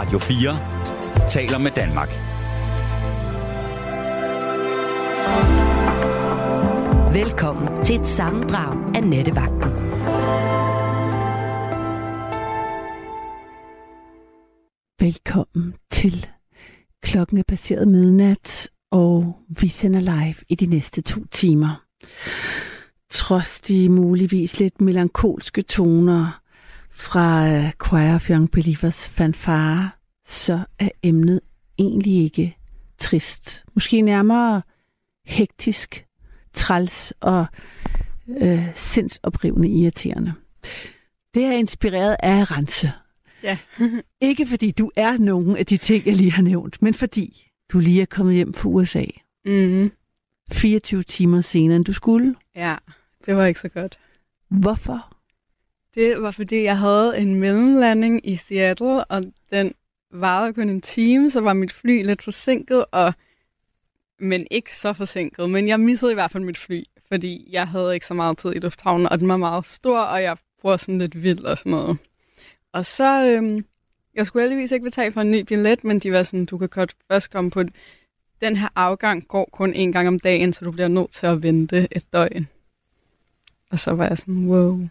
Radio 4 taler med Danmark. Velkommen til et sammendrag af Nettevagten. Velkommen til. Klokken er passeret midnat, og vi sender live i de næste to timer. Trods de muligvis lidt melankolske toner fra uh, Choir of Young Believers fanfare, så er emnet egentlig ikke trist. Måske nærmere hektisk, træls og øh, sindsoprivende irriterende. Det er inspireret af Rense. Ja. ikke fordi du er nogen af de ting, jeg lige har nævnt, men fordi du lige er kommet hjem fra USA. Mm. 24 timer senere, end du skulle. Ja, det var ikke så godt. Hvorfor? Det var fordi, jeg havde en mellemlanding i Seattle, og den varede kun en time, så var mit fly lidt forsinket, og men ikke så forsinket. Men jeg missede i hvert fald mit fly, fordi jeg havde ikke så meget tid i lufthavnen, og den var meget stor, og jeg bruger sådan lidt vild og sådan noget. Og så, øhm, jeg skulle heldigvis ikke betale for en ny billet, men de var sådan, du kan godt først komme på, den her afgang går kun en gang om dagen, så du bliver nødt til at vente et døgn. Og så var jeg sådan, wow.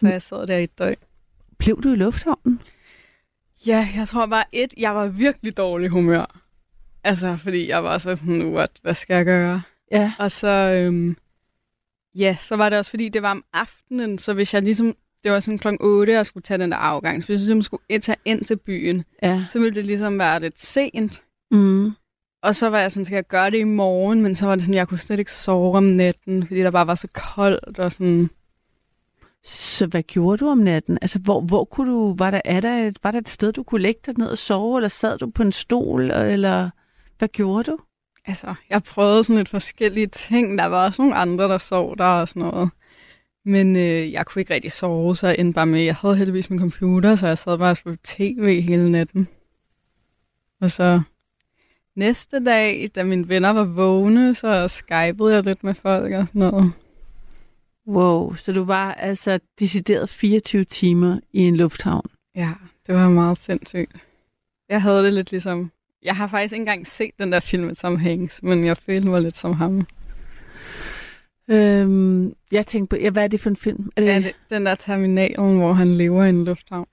Så jeg sad der i et døgn. Blev du i lufthavnen? Ja, jeg tror bare et, jeg var virkelig dårlig humør. Altså, fordi jeg var så sådan, what, hvad skal jeg gøre? Ja. Og så, øhm, ja, så var det også, fordi det var om aftenen, så hvis jeg ligesom, det var sådan klokken 8, jeg skulle tage den der afgang, så hvis jeg ligesom skulle tage ind til byen, Ja. så ville det ligesom være lidt sent. Mm. Og så var jeg sådan, skal jeg gøre det i morgen? Men så var det sådan, jeg kunne slet ikke sove om natten, fordi der bare var så koldt og sådan. Så hvad gjorde du om natten? Altså, hvor, hvor kunne du, var der, er der et, var der et sted, du kunne lægge dig ned og sove, eller sad du på en stol, eller hvad gjorde du? Altså, jeg prøvede sådan lidt forskellige ting. Der var også nogle andre, der sov der og sådan noget. Men øh, jeg kunne ikke rigtig sove, så jeg endte bare med, jeg havde heldigvis min computer, så jeg sad bare og så tv hele natten. Og så næste dag, da mine venner var vågne, så skypede jeg lidt med folk og sådan noget. Wow, så du var altså decideret 24 timer i en lufthavn. Ja, det var meget sindssygt. Jeg havde det lidt ligesom... Jeg har faktisk ikke engang set den der film Tom Hanks, men jeg følte mig lidt som ham. Øhm, jeg tænkte på, ja, hvad er det for en film? Er det, Ja, det, den der terminalen, hvor han lever i en lufthavn.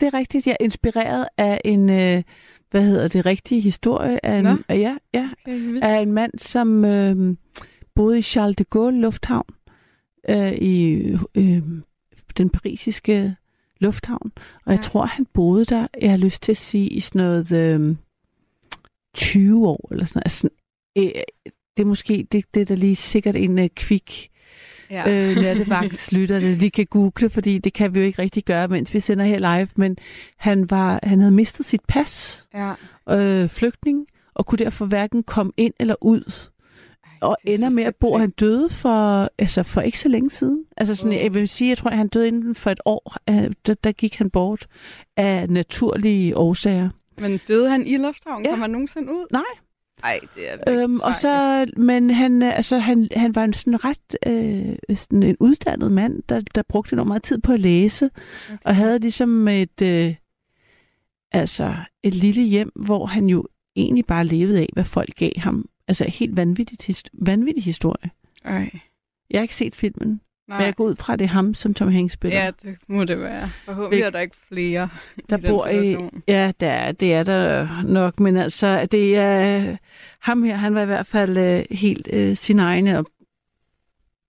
det er rigtigt, jeg er inspireret af en, øh, hvad hedder det, rigtige historie af en, Nå. af, ja, ja, Okay, af en mand, som øh, boede i Charles de Gaulle lufthavn øh, i øh, den parisiske lufthavn. Og jeg Ja. tror, han boede der, jeg har lyst til at sige, i sådan noget øh, 20 år eller sådan noget. Altså, øh, det er måske det, det er der lige sikkert en øh, kvik Ja. øh, nattevagtslytter, der lige kan google, fordi det kan vi jo ikke rigtig gøre, mens vi sender her live. Men han, var, han havde mistet sit pas, ja. øh, flygtning, og kunne derfor hverken komme ind eller ud. Og er ender med at bo. Han døde for, altså for ikke så længe siden. Altså sådan, Wow. jeg vil sige, jeg tror, han døde inden for et år. Øh, Der, der gik han bort af naturlige årsager. Men døde han i lufthavnen? Ja. Kom han nogensinde ud? Nej. Nej, det er ikke Øhm, og så, men han, øh, altså, han, han var en sådan ret øh, sådan en uddannet mand, der, der brugte enormt meget tid på at læse, Okay. og havde ligesom et, øh, altså et lille hjem, hvor han jo egentlig bare levede af, hvad folk gav ham. Altså helt vanvittigt, his- vanvittig historie. Ej. Jeg har ikke set filmen, Nej. men jeg går ud fra, at det er ham, som Tom Hanks spiller. Ja, det må det være. Forhåbentlig er der ikke flere der i den bor i, situation. ja, der, er- det er der nok, men altså, det er, ham her, han var i hvert fald øh, helt øh, sin egne, og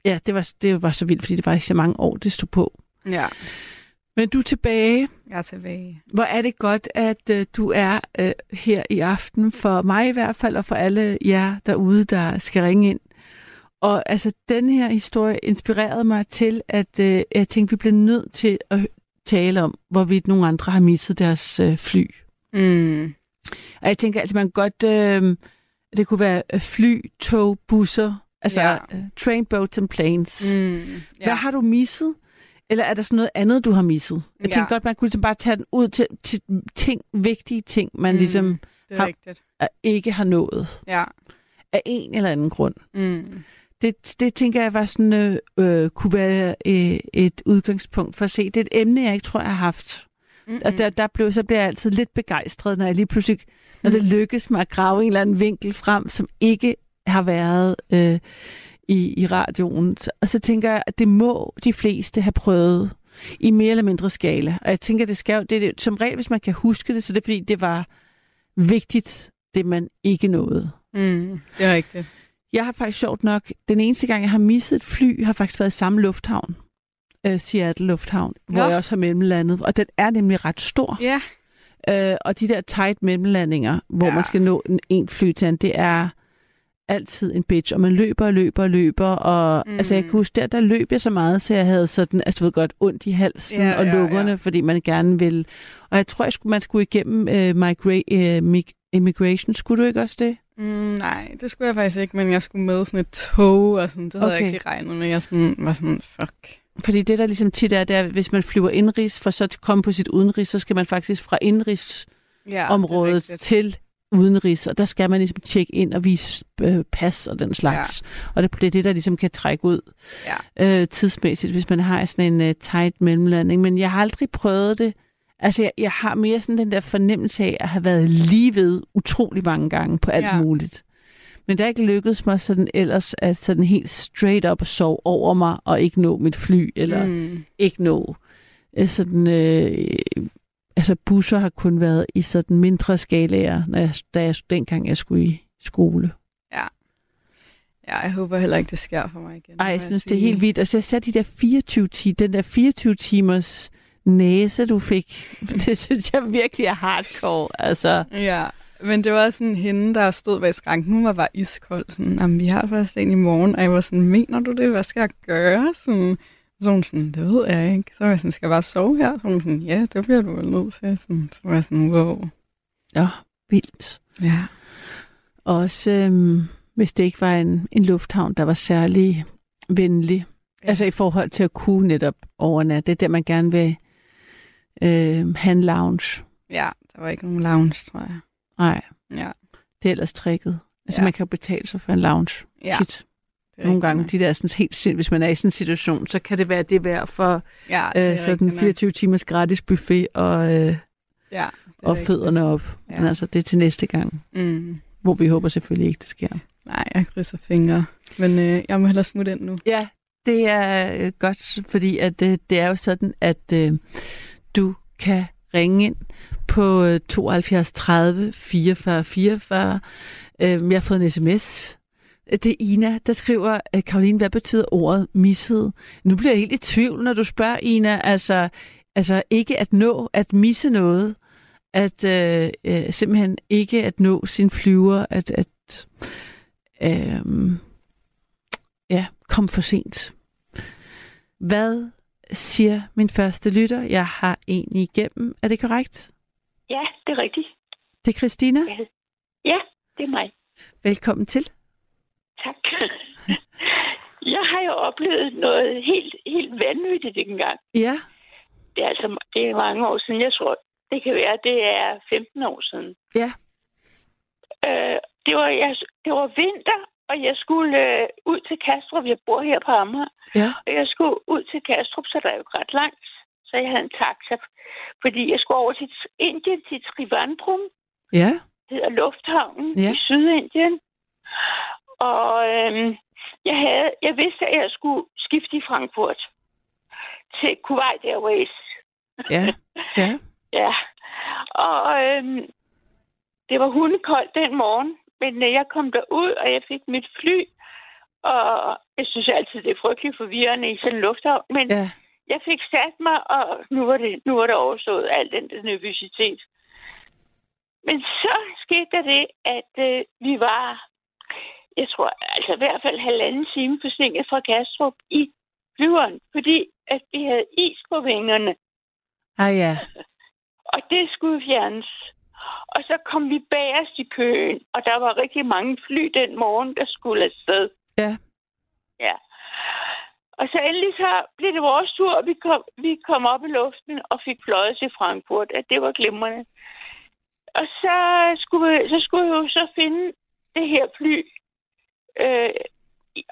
ja, det var, det var så vildt, fordi det var ikke så mange år, det stod på. Ja, Men du er tilbage. jeg er tilbage. Hvor er det godt, at øh, du er øh, her i aften, for mig i hvert fald, og for alle jer derude, der skal ringe ind. Og altså, den her historie inspirerede mig til, at øh, jeg tænkte, vi bliver nødt til at tale om, hvorvidt nogle andre har misset deres øh, fly. Mm. Og jeg tænker, altså man godt, øh, det kunne være øh, fly, tog, busser, altså Ja. ja. train, boats and planes. Mm. Ja. Hvad har du misset? Eller er der sådan noget andet, du har misset? Jeg Ja. tænker godt, man kunne ligesom bare tage den ud til, til ting, vigtige ting, man Mm. mm. ligesom har- rigtigt. ikke har nået Ja. af en eller anden grund. Mm. Det, det tænker jeg var sådan, øh, øh, kunne være øh, et udgangspunkt for at se. Det er et emne, jeg ikke tror, jeg har haft Mm-hmm. Og der, der blev, så bliver jeg altid lidt begejstret, når jeg lige pludselig, når det lykkes mig at grave en eller anden vinkel frem, som ikke har været øh, i, i radioen. Og så tænker jeg, at det må de fleste have prøvet i mere eller mindre skala. Og jeg tænker, det skal det, det, som regel, hvis man kan huske det, så det er fordi, det var vigtigt, det man ikke nåede. Mm, det er rigtigt. Jeg har faktisk sjovt nok, den eneste gang, jeg har misset et fly, har faktisk været i samme lufthavn. Uh, Seattle Lufthavn, ja. hvor jeg også har mellemlandet. Og den er nemlig ret stor. Ja. Uh, og de der tight mellemlandinger, hvor ja. man skal nå en, en fly til det er altid en bitch, og man løber og løber og løber, og mm. altså jeg kan huske, der, der løb jeg så meget, så jeg havde sådan, altså du ved godt, ondt i halsen ja, og lungerne, ja, ja. fordi man gerne vil, og jeg tror, jeg skulle, man skulle igennem uh, migra- uh, mig- immigration, skulle du ikke også det? Mm, nej, det skulle jeg faktisk ikke, men jeg skulle med sådan et tog, og sådan, det havde okay. jeg ikke regnet med, jeg sådan, var sådan, fuck. Fordi det, der ligesom tit er, det er, hvis man flyver indrigs, for så at komme på sit udenrigs, så skal man faktisk fra indrigsområdet ja, til udenrigs, og der skal man ligesom tjekke ind og vise øh, pas og den slags. Ja. Og det, det er det, der ligesom kan trække ud ja. øh, tidsmæssigt, hvis man har sådan en uh, tight mellemlanding. Men jeg har aldrig prøvet det. Altså, jeg, jeg har mere sådan den der fornemmelse af at have været lige ved utrolig mange gange på alt ja. muligt. Men det er ikke lykkedes mig sådan ellers at sådan helt straight up og sove over mig og ikke nå mit fly, eller mm. ikke nå øh, sådan øh, altså busser har kun været i sådan mindre skalaer, når jeg, da jeg, dengang jeg skulle i skole. Ja. Ja, jeg håber heller ikke, det sker for mig igen. Ej, jeg synes, jeg det er helt vildt. Og så jeg ser de der 24 timer, den der 24 timers næse, du fik. Det synes jeg virkelig er hardcore. Altså. Ja, men det var sådan hende, der stod ved skranken. Hun var bare iskold. Sådan, Jamen, vi har først en i morgen. Og jeg var sådan, mener du det? Hvad skal jeg gøre? Sådan, så hun sådan, det ved jeg ikke. Så var jeg sådan, skal jeg bare sove her? Så hun sådan, ja, det bliver du vel nødt til. Sådan, så var jeg sådan, wow. Ja, vildt. Ja. Også øhm, hvis det ikke var en, en lufthavn, der var særlig venlig. Ja. Altså i forhold til at kunne netop overnatte. Det er der, man gerne vil øh, have en lounge. Ja, der var ikke nogen lounge, tror jeg. Nej. Ja. Det er ellers tricket. Altså ja. man kan betale sig for en lounge ja. tit. Nogle gange, de der sådan helt sind, hvis man er i sådan en situation, så kan det være det værd for ja, øh, sådan 24 timers gratis buffet og, øh, ja, og fødderne op. Ja. Men altså, det er til næste gang. Mm. Hvor vi håber selvfølgelig ikke, det sker. Nej, jeg krydser fingre. Men øh, jeg må hellere smutte ind nu. Ja, det er øh, godt, fordi at, øh, det er jo sådan, at øh, du kan ringe ind på 72 30 44 44. Øh, jeg har fået en sms det er Ina, der skriver, Karoline, hvad betyder ordet misset? Nu bliver jeg helt i tvivl, når du spørger Ina. Altså, altså ikke at nå, at misse noget. At øh, øh, simpelthen ikke at nå sin flyver. At, at øh, ja, kom for sent. Hvad siger min første lytter? Jeg har en igennem. Er det korrekt? Ja, det er rigtigt. Det er Christina? Ja, det er mig. Velkommen til. Tak. Jeg har jo oplevet noget helt, helt vanvittigt engang. Ja. Det er altså det er mange år siden. Jeg tror, det kan være, det er 15 år siden. Ja. Øh, det, var, jeg, det var vinter, og jeg skulle øh, ud til Kastrup. Jeg bor her på Amager. Ja. Og jeg skulle ud til Kastrup, så der er jo ret langt. Så jeg havde en taxa, fordi jeg skulle over til Indien, til Trivandrum. Ja. Det hedder Lufthavnen ja. i Sydindien. Og øhm, jeg, havde, jeg vidste, at jeg skulle skifte i Frankfurt til Kuwait Airways. Ja, ja. ja. Og øhm, det var hundekoldt den morgen, men øh, jeg kom derud, og jeg fik mit fly. Og jeg synes altid, det er frygteligt forvirrende i sådan en lufthavn. Men ja. jeg fik sat mig, og nu var det, nu var det overstået, al den nervøsitet. Men så skete der det, at øh, vi var jeg tror, altså i hvert fald halvanden time forsinket fra Kastrup i flyveren, fordi at vi havde is på vingerne. Ah ja. Og det skulle fjernes. Og så kom vi bagerst i køen, og der var rigtig mange fly den morgen, der skulle afsted. Ja. Ja. Og så endelig så blev det vores tur, og vi kom, vi kom op i luften og fik fløjet til Frankfurt. At det var glimrende. Og så skulle, så skulle vi jo så finde det her fly, Øh,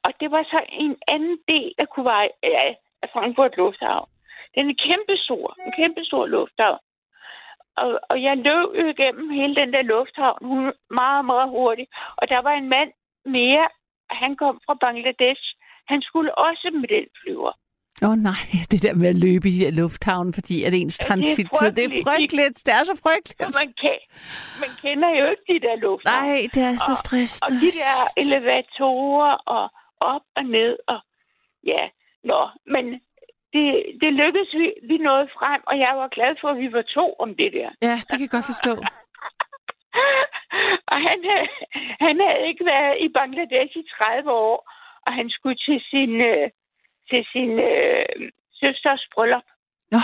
og det var så en anden del af Kuwait, af, af Frankfurt Lufthavn. Den er kæmpestor, en kæmpestor lufthavn. og, og jeg løb jo igennem hele den der lufthavn hun, meget, meget hurtigt. Og der var en mand mere, han kom fra Bangladesh. Han skulle også med den flyver. Åh oh, nej, det der med at løbe i de her lufthavn, fordi at ens Ja, det er transittid, det er frygteligt. Det er så Og frygteligt. man, kan, man kender jo ikke de der lufthavne. Nej, det er så Og- stressende. Og de der elevatorer og op og ned og ja, nå, men det, det lykkedes, vi, vi nåede frem, og jeg var glad for, at vi var to om det der. Ja, det kan jeg godt forstå. og han havde, han havde ikke været i Bangladesh i 30 år, og han skulle til sin, øh, til sin øh, søsters bryllup. Nå,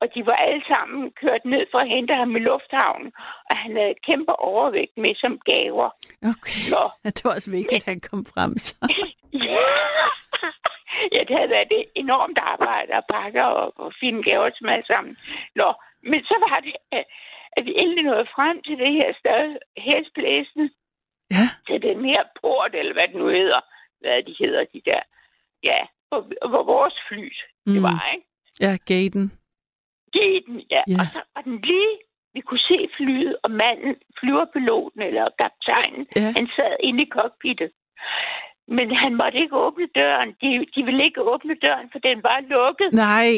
Og de var alle sammen kørt ned for at hente ham i lufthavnen, og han havde kæmpe overvægt med som gaver. okay. Nå, Ja, det var også vigtigt, at han kom frem. Så. Ja. ja, det havde været et enormt arbejde at pakke og, og finde gaver til alle sammen. Nå, men så var det, at- at vi endelig nåede frem til det her sted, hestblæsen, Ja, til den her port, eller hvad det nu hedder, hvad de hedder, de der, ja, hvor, hvor vores fly, det Mm. var, ikke? ja, gaten. Gaten, ja. Ja. Og så var den lige, vi kunne se flyet, og manden, flyverpiloten eller kaptajnen, Ja. han sad inde i cockpittet. Men han måtte ikke åbne døren. De, de ville ikke åbne døren, for den var lukket. Nej.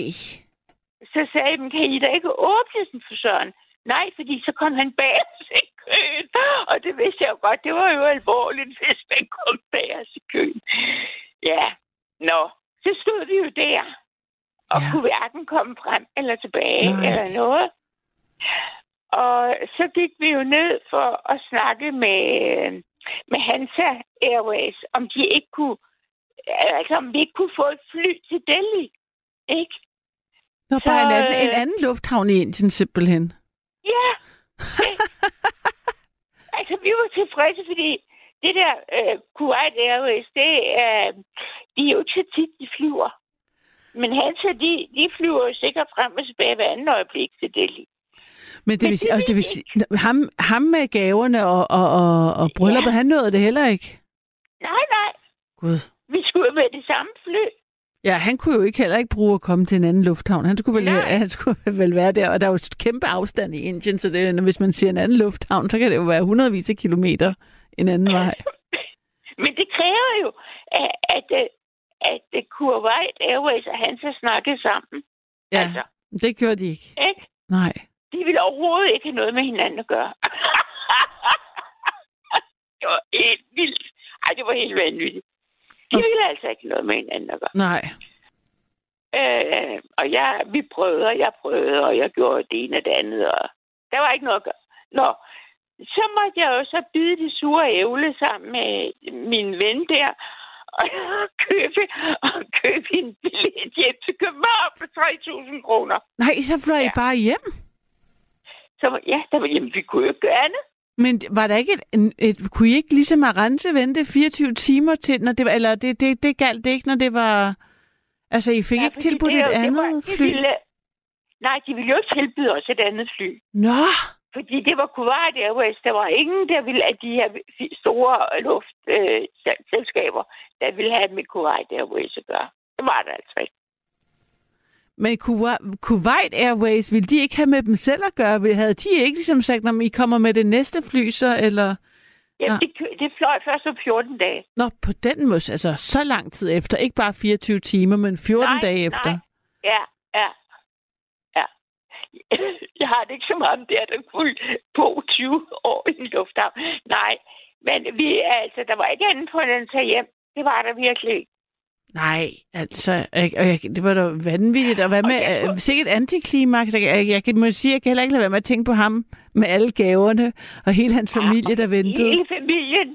Så sagde dem, kan I da ikke åbne den for Søren? Nej, fordi så kom han bag os i køen. Og det vidste jeg jo godt. Det var jo alvorligt, hvis man kom bag os i køen. Ja, nå. Så stod vi jo der. Og Ja. kunne hverken komme frem eller tilbage Nej. Eller noget. Og så gik vi jo ned for at snakke med, med Hansa Airways, om de ikke kunne, altså om vi ikke kunne få et fly til Delhi. Ikke? Nå, bare en Så, anden, en øh, anden lufthavn i Indien simpelthen. Ja. altså, vi var tilfredse, fordi det der øh, Kuwait Airways, det er, de er jo ikke så tit, de flyver. Men Hansa, de, de flyver jo sikkert frem og tilbage hver anden øjeblik til Delhi. Men det Men vil sige, det vil sige ham, ham med gaverne og, og, og, og brylluppet, Ja. han nåede det heller ikke. Nej, nej. Gud. Vi skulle med det samme fly. Ja, han kunne jo ikke heller ikke bruge at komme til en anden lufthavn. Han skulle vel, Nej. han skulle vel være der, og der er jo et kæmpe afstand i Indien, så det, hvis man siger en anden lufthavn, så kan det jo være hundredvis af kilometer en anden vej. Men det kræver jo, at, at, øh, at, at Kuwait Airways og Hansa snakkede sammen. Ja, Altså, det gjorde de ikke. ikke? Nej. De ville overhovedet ikke have noget med hinanden at gøre. det var helt vildt. Ej, det var helt vanvittigt. De ville altså ikke noget med hinanden at gøre. Nej. Øh, og jeg, vi prøvede, og jeg prøvede, og jeg gjorde det ene og det andet, og der var ikke noget at gøre. Nå, så måtte jeg jo så bide det sure ævle sammen med min ven der, og købe, og købe en billet hjem til København for 3.000 kroner. Nej, så fløj I Ja. bare hjem. Så ja, der var, jamen, vi kunne jo ikke gøre andet. Men var der ikke et, et, kunne I ikke ligesom Arance vente 24 timer til, når det var, eller det, det, det galt det ikke, når det var, altså I fik Ja, ikke tilbudt det et det andet var- de fly? Ville, nej, de ville jo ikke tilbyde os et andet fly. Nå, Fordi det var Kuwait Airways. Der var ingen, der ville af de her store luftselskaber, øh, der ville have med Kuwait Airways at gøre. Det var der altså ikke. men Kuwait, Airways, ville de ikke have med dem selv at gøre? Havde de ikke ligesom sagt, om I kommer med det næste fly så, eller? Ja, Nå. det, det fløj først om 14 dage. Nå, på den måde, altså så lang tid efter. Ikke bare 24 timer, men 14 Nej, dage nej. efter. Ja, ja. Jeg har det ikke så meget om det, at der kunne på 20 år i en lufthavn. Nej, men vi, altså, der var ikke andet på, end at tage hjem. Det var der virkelig ikke. Nej, altså, jeg, jeg, det var da vanvittigt. Og hvad med, jeg kunne- øh, sikkert antiklimaks. Jeg, jeg, jeg, jeg må sige, jeg kan heller ikke lade være med at tænke på ham med alle gaverne og hele hans familie, der ventede. Hele familien,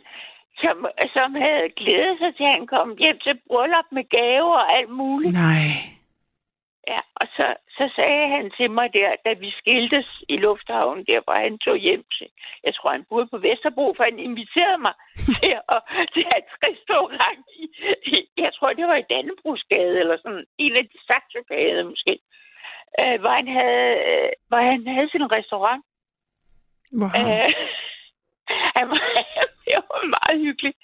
som, som havde glædet sig til, at han kom hjem til bryllup med gaver og alt muligt. Nej. Ja, og så, så sagde han til mig der, da vi skiltes i lufthavnen, der hvor han tog hjem til. Jeg tror, han boede på Vesterbro, for han inviterede mig til, at, til hans restaurant. I, i, jeg tror, det var i Dannebrugsgade, eller sådan en af de Saxogade måske. Øh, hvor, han havde, øh, hvor han havde sin restaurant. Wow. Øh, han var, det var meget hyggeligt.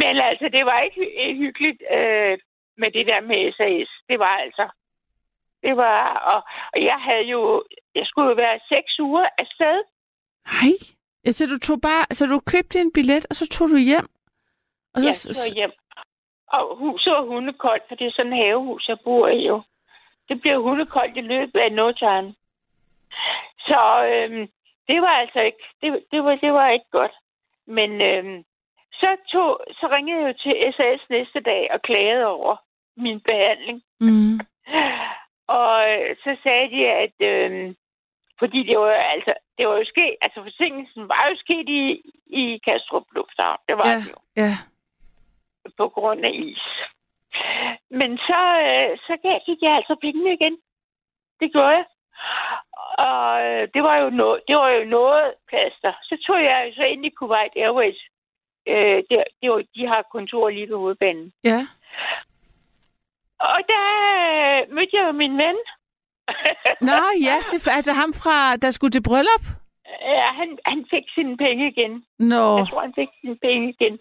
Men altså, det var ikke hy- hyggeligt øh, med det der med SAS. Det var altså... Det var... Og, og jeg havde jo jeg skulle jo være seks uger afsted. Nej. Ja, så du tog bare, så du købte en billet, og så tog du hjem? Og så, Jeg tog hjem. Og huset var hundekoldt, for det er sådan en havehus, jeg bor i jo. Det blev hundekoldt i løbet af no time. Så øhm, det var altså ikke, det, det, var, det var ikke godt. Men øhm, så, tog, så ringede jeg jo til SAS næste dag og klagede over min behandling. mm. Og øh, så sagde de, at øh, fordi det var altså, det var jo sket, altså forsinkelsen var jo sket i, i Kastrup Lufthavn. Det var Ja, det jo ja. på grund af is. Men så, øh, så gav, fik jeg altså pengene igen. Det gjorde jeg. Og øh, det var jo noget, det var jo noget plaster. Så tog jeg jo så ind i Kuwait Airways. Øh, det, det var, de har kontor lige ved hovedbanen. Ja. Og der mødte jeg jo min ven. Nå, ja, altså ham fra, der skulle til bryllup? Ja, han, han fik sine penge igen. Nå, Jeg tror, han fik sine penge igen.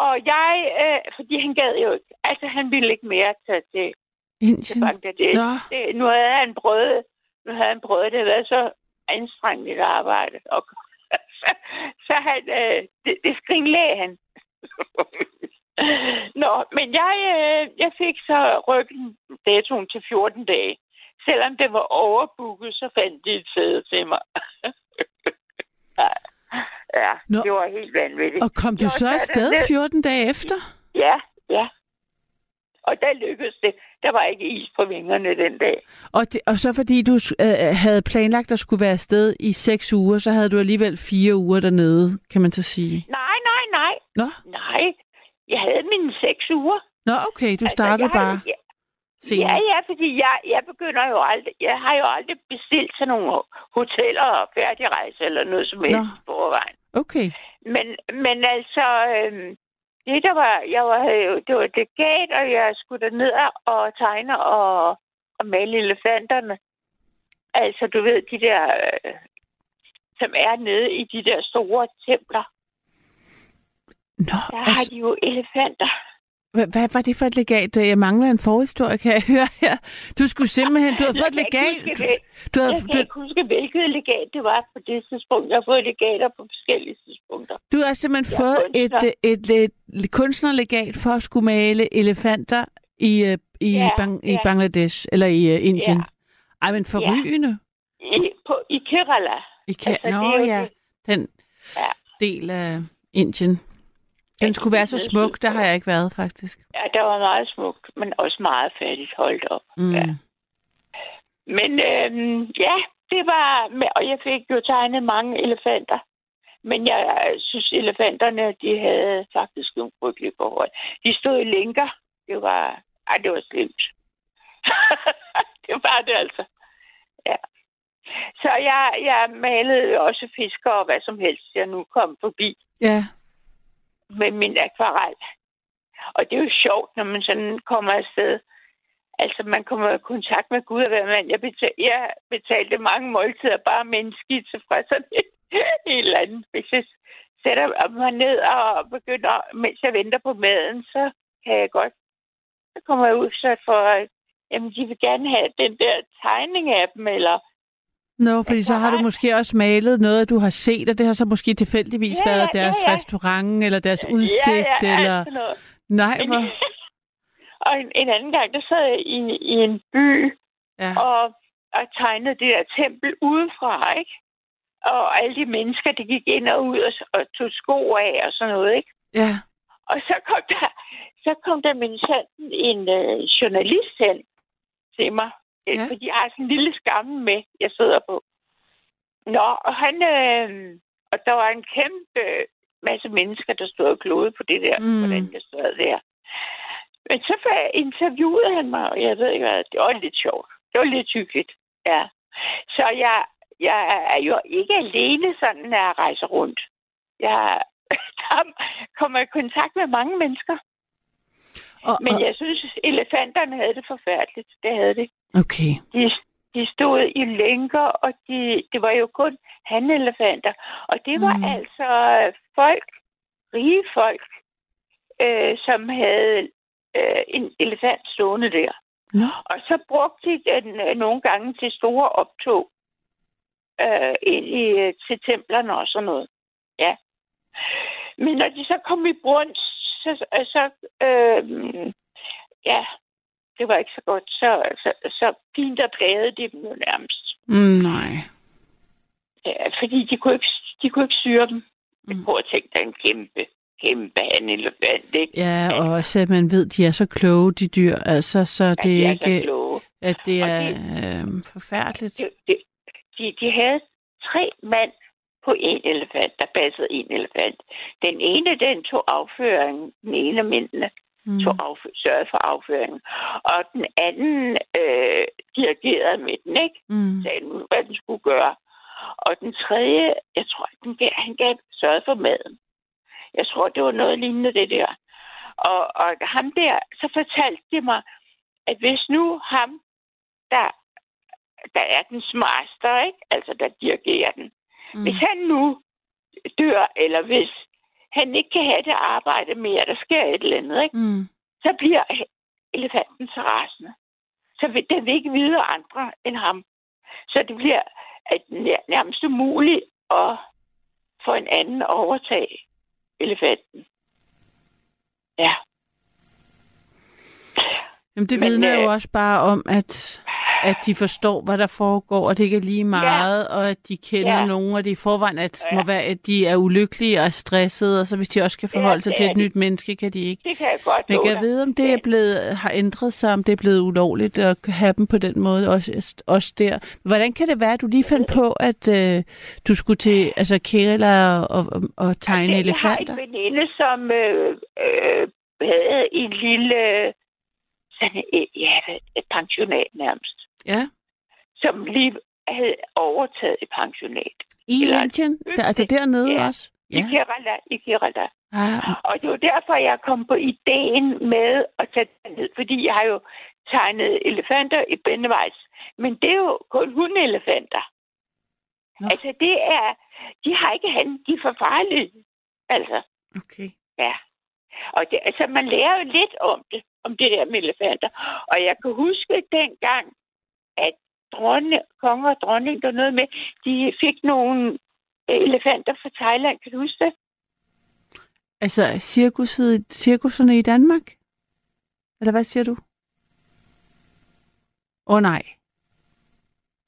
Og jeg, øh, fordi han gad jo ikke, altså han ville ikke mere tage til, til Indien. Bangladesh. Nå. Det, nu havde han prøvet, nu havde han prøvet, det havde været så anstrengende et arbejde. Og, så, så han, øh, det, det skrinlagde han. Nå, men jeg, øh, jeg fik så ryggen datoen til 14 dage. Selvom det var overbooket, så fandt de et sæde til mig. ja, Nå. det var helt vanvittigt. Og kom du så afsted det- 14 dage efter? Ja, ja. Og der lykkedes det. Der var ikke is på vingerne den dag. Og, det, og så fordi du øh, havde planlagt at skulle være afsted i seks uger, så havde du alligevel fire uger dernede, kan man så sige. Nej, nej, nej. Nå, Nej. Jeg havde mine seks uger. Nå okay, du startede altså, jeg, bare Ja, senere. ja, ja, fordi jeg, jeg begynder jo aldrig... Jeg har jo aldrig bestilt sådan nogle hoteller og færdigrejse eller noget som helst Nå. i forvejen. Okay. Men, men altså... Øhm, det, der var... Jeg var, det var legat, og jeg skulle ned og tegne og, og male elefanterne. Altså, du ved, de der... Øh, som er nede i de der store templer. Nå, Der har altså, de jo elefanter. hvad, var det for et legat? Jeg mangler en forhistorie, kan jeg høre her. Du skulle simpelthen, du havde Jeg fået et legat. det. Du havde, Jeg kan du, ikke huske, hvilket legat det var på det tidspunkt. Jeg har fået legater på forskellige tidspunkter. du har simpelthen Jeg fået et, kunstner. et, et, et kunstnerlegat for at skulle male elefanter i, øh, i, Ja, Bang, i ja. Bangladesh, eller i uh, Indien. Ja. Ej, men forrygende. I, på, i Kerala. I kan, Altså, Nå ja, det. den Ja. del af Indien. Den skulle være så smuk, der har jeg ikke været, faktisk. Ja, der var meget smukt, men også meget fattigt holdt op. Mm. Ja. Men øhm, ja, det var... Med, og jeg fik jo tegnet mange elefanter. Men jeg synes, elefanterne, de havde faktisk nogle frygtelige forhold. De stod i lænker. Det var... Ej, det var slemt. det var det altså. Ja. Så jeg, jeg malede også fisker og hvad som helst, jeg nu kom forbi Ja, med min akvarel. Og det er jo sjovt, når man sådan kommer afsted. Altså, man kommer i kontakt med Gud og hvad. Jeg, betal, jeg betalte mange måltider bare med en skitse fra sådan et, et eller andet. Hvis jeg sætter mig ned og begynder, mens jeg venter på maden, så kan jeg godt... Så kommer jeg ud så for... at, Jamen, de vil gerne have den der tegning af dem, eller... Nå, fordi så har du måske også malet noget, du har set, og det har så måske tilfældigvis Ja, været deres ja, ja. restaurant, eller deres udsigt, ja, ja, eller... Nej, hvor... og en, en anden gang, der sad jeg i, en- i en by, Ja. og, og tegnede det der tempel udefra, ikke? Og alle de mennesker, de gik ind og ud og, og tog sko af og sådan noget, ikke? ja. Og så kom der, så kom der min en øh, journalist hen til mig, Ja. fordi jeg har sådan en lille skamme med, jeg sidder på. Nå, og han, øh, og der var en kæmpe masse mennesker, der stod og klode på det der, Mm. hvordan jeg sad der. Men så interviewede han mig, og jeg ved ikke hvad, det var lidt sjovt. Det var lidt hyggeligt, ja. Så jeg, jeg er jo ikke alene sådan, når jeg rejser rundt. Jeg der kommer i kontakt med mange mennesker. Og, Men jeg synes, elefanterne havde det forfærdeligt. Det havde det. okay. De, de stod i lænker, og de, det var jo kun hanelefanter. Og det var Mm. mm. altså folk, rige folk, øh, som havde øh, en elefant stående der. Nå, Og så brugte de den øh, nogle gange til store optog. øh, ind i, øh, til templerne og sådan noget. Ja. Men når de så kom i brunst, så, så øh, ja, det var ikke så godt. Så, så, så fint og plagede de dem jo nærmest. Mm, nej. Ja, fordi de kunne ikke, de kunne ikke syre dem. Mm. Prøv at tænke dig en kæmpe, kæmpe elefant, ikke? Ja, og også at man ved, de er så kloge, de dyr. Altså, så Ja, det de er er ikke... At det Og er de- øh, forfærdeligt. De, de, de, de havde tre mand på en elefant, der passede en elefant. Den ene, den tog afføringen. Den ene af mændene Mm. tog afføring, sørgede for afføringen. Og den anden øh, dirigerede med den, ikke? Mm. sagde den, hvad den skulle gøre. Og den tredje, jeg tror, den gav, han gav sørget for maden. Jeg tror, det var noget lignende det der. Og, og ham der, så fortalte de mig, at hvis nu ham, der, der er den master, ikke? altså der dirigerer den, mm. hvis han nu dør, eller hvis han ikke kan have det arbejde mere, der sker et eller andet, ikke? Mm. så bliver elefanten så rasende. Så vil den vil ikke videre andre end ham. Så det bliver at nær- nærmest umuligt at få en anden at overtage elefanten. Ja. Jamen, det Men, vidner jo øh, også bare om, at, at de forstår, hvad der foregår, og det ikke er lige meget, ja. og at de kender ja. Ja. nogen, og det i forvejen at, ja. Ja. må være, at de er ulykkelige og stressede, og så hvis de også kan forholde Ja, sig til et de. nyt menneske, kan de ikke. Det kan jeg godt Men kan jeg vide, om det er blevet, har ændret sig, om det er blevet ulovligt at have dem på den måde, også, også der. Hvordan kan det være, at du lige fandt på, at øh, du skulle til altså Kerala og, og, og tegne Altså, elefanter? Jeg har en veninde, som øh, øh, havde en lille sådan et, ja, et pensionat nærmest, Ja. som lige havde overtaget et pensionat. I Eller- Indien? Der, altså dernede Ja. også? I Kerala, i Kerala. Ah, Og det var derfor, jeg kom på ideen med at tage den ned, fordi jeg har jo tegnet elefanter i Bendevejs. Men det er jo kun hundeelefanter. Nå. Altså, det er... De har ikke hand, de er for farlige. Altså, okay. ja. Og det, altså, man lærer jo lidt om det, om det der med elefanter. Og jeg kan huske dengang, at dronne, konger og dronning, der noget med, de fik nogle elefanter fra Thailand. Kan du huske det? Altså, cirkuset, cirkuserne i Danmark? Eller hvad siger du? Åh oh, nej.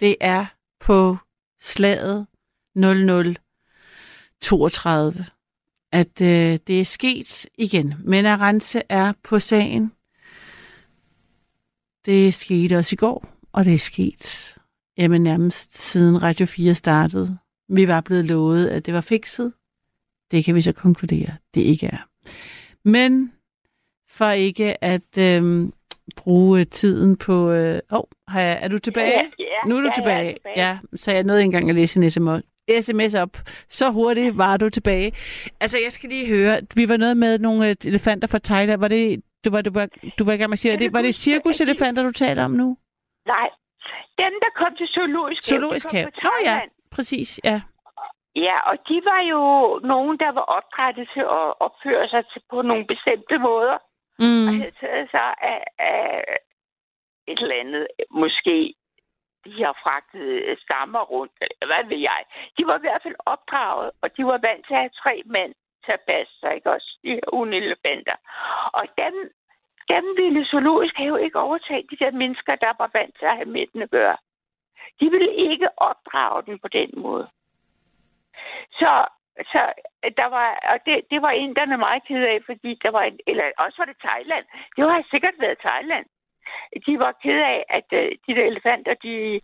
Det er på slaget 0032, at øh, det er sket igen. Men Arance er på sagen. Det skete også i går, og det er sket jamen, nærmest siden Radio 4 startede. Vi var blevet lovet, at det var fikset. Det kan vi så konkludere, det ikke er. Men for ikke at øhm, bruge tiden på... Øh, oh, har jeg, er du tilbage? Ja, ja, nu er du ja, jeg tilbage. er tilbage. Ja, så jeg nåede ikke engang at læse en sms, sms op. Så hurtigt var du tilbage. Altså, jeg skal lige høre. Vi var noget med nogle øh, elefanter fra Thailand. Var det... Du var, du var, du var i gang med at sige, det, var det cirkuselefanter, du taler om nu? Nej. Dem, der kom til zoologisk Zoologisk have. Nå ja, præcis, ja. Ja, og de var jo nogen, der var opdrettet til at opføre sig til, på nogle bestemte måder. Og Mm. havde taget sig af, af et eller andet, måske de har fragtet stammer rundt, hvad ved jeg. De var i hvert fald opdraget, og de var vant til at have tre mænd til at passe sig, ikke også? De her unelefanter. Og dem, dem ville zoologisk have ikke overtage de der mennesker, der var vant til at have med den at gøre. De ville ikke opdrage den på den måde. Så, så der var, og det, det var inderne meget ked af, fordi der var, en, eller også var det Thailand. Det har sikkert været Thailand. De var ked af, at uh, de der elefanter, de,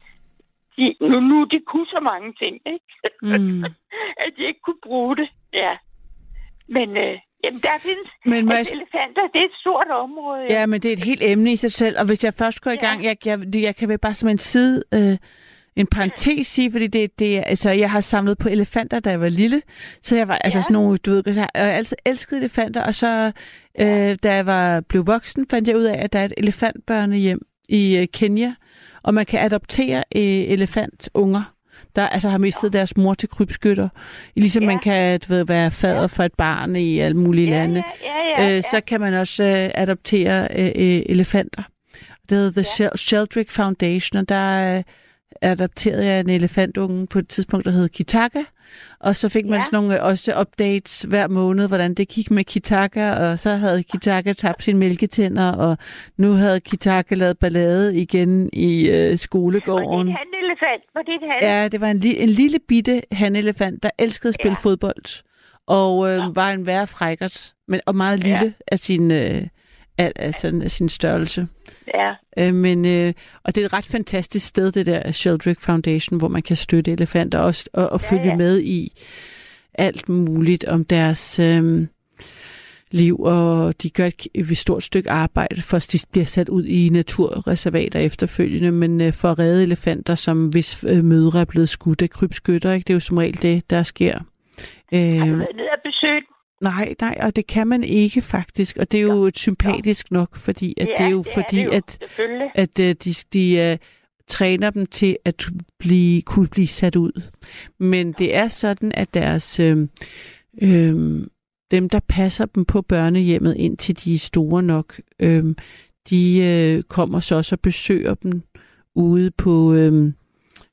de, nu, nu de kunne så mange ting, ikke? Mm. at de ikke kunne bruge det, ja. Men øh, jamen, der findes Men må jeg altså, elefanter, det er et stort område. Ja, men det er et helt emne i sig selv, og hvis jeg først går i gang, jeg, jeg, jeg kan vel bare som en side, øh, en parentes sige, fordi det, det er, altså, jeg har samlet på elefanter, da jeg var lille, så jeg var altså Ja. sådan nogle, du ved, jeg har altid elsket elefanter, og så, øh, da jeg var, blev voksen, fandt jeg ud af, at der er et elefantbørnehjem i øh, Kenya, og man kan adoptere øh, elefantunger, der altså har mistet deres mor til krybskytter. Ligesom Ja. man kan du ved, være fader for et barn i alle mulige ja, lande ja, ja, ja, øh, ja. så kan man også øh, adoptere øh, øh, elefanter. Det hedder The Ja. ja. Sheldrick Foundation, og der øh, adopterede jeg en elefantunge på et tidspunkt, der hed Kitaka. Og så fik man Ja. sådan nogle også updates hver måned, hvordan det gik med Kitaka. Og så havde Kitaka tabt sine mælketænder, og nu havde Kitaka lavet ballade igen i øh, Var det skolegården. En hanelefant? Var det en han? Ja, det var en, li- en lille bitte hanelefant, der elskede at spille Ja. fodbold. Og øh, var en værre frækkert, men, og meget lille Ja. af, sin, øh, af, af, sådan, af sin størrelse. ja. Øh, men, øh, og det er et ret fantastisk sted, det der Sheldrick Foundation, hvor man kan støtte elefanter også, og, og Ja, følge ja. med i alt muligt om deres øh, liv, og de gør et, et stort stykke arbejde, for de bliver sat ud i naturreservater efterfølgende, men øh, for at redde elefanter, som hvis øh, mødre er blevet skudt af krybskytter, ikke? det er jo som regel det, der sker. Har du Øh, været nede og besøgt nej, nej, og det kan man ikke faktisk, og det er jo sympatisk nok, fordi at det er jo det fordi, det jo, at at øh, de, de øh, træner dem til at blive, kunne blive sat ud. Men det er sådan, at deres øh, øh, dem, der passer dem på børnehjemmet, indtil de er store nok, øh, de øh, kommer så også og besøger dem ude på øh,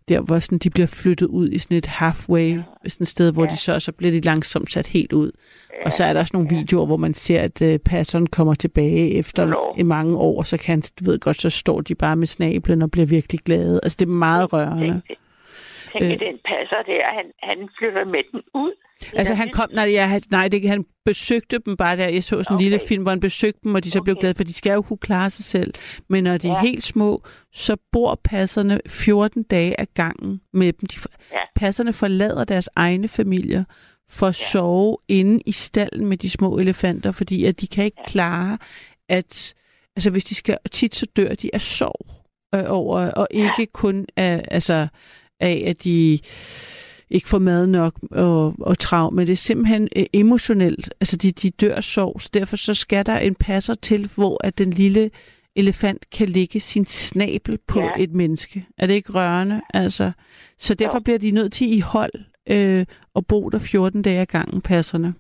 der, hvor sådan, de bliver flyttet ud i sådan et halfway, sådan et sted, hvor Ja. de så, så bliver de langsomt sat helt ud. Ja. Og så er der også nogle videoer, hvor man ser, at øh, passeren kommer tilbage efter i mange år, så kan du ved godt, så står de bare med snablen og bliver virkelig glade. Altså, det er meget rørende. Tænk, det. Tænk, Øh. den passer der. Han, han flytter med den ud. Altså, han kom, nej, ja, nej det, han besøgte dem bare der. Jeg så sådan en Okay. lille film, hvor han besøgte dem, og de så blev Okay. glade, for de skal jo kunne klare sig selv. Men når de er Ja. helt små, så bor passerne 14 dage af gangen med dem. De, for- Ja. Passerne forlader deres egne familier for at sove inde i stallen med de små elefanter, fordi at de kan ikke klare, at altså hvis de skal, tit så dør de af sorg øh, over, og ikke kun af, altså, af, at de ikke får mad nok og, og trav, men det er simpelthen øh, emotionelt. Altså, de, de dør så derfor så skal der en passer til, hvor at den lille elefant kan lægge sin snabel på Ja. et menneske. Er det ikke rørende? Altså, så derfor Jo. bliver de nødt til i hold øh, og bo der 14 dage ad gangen, passerne.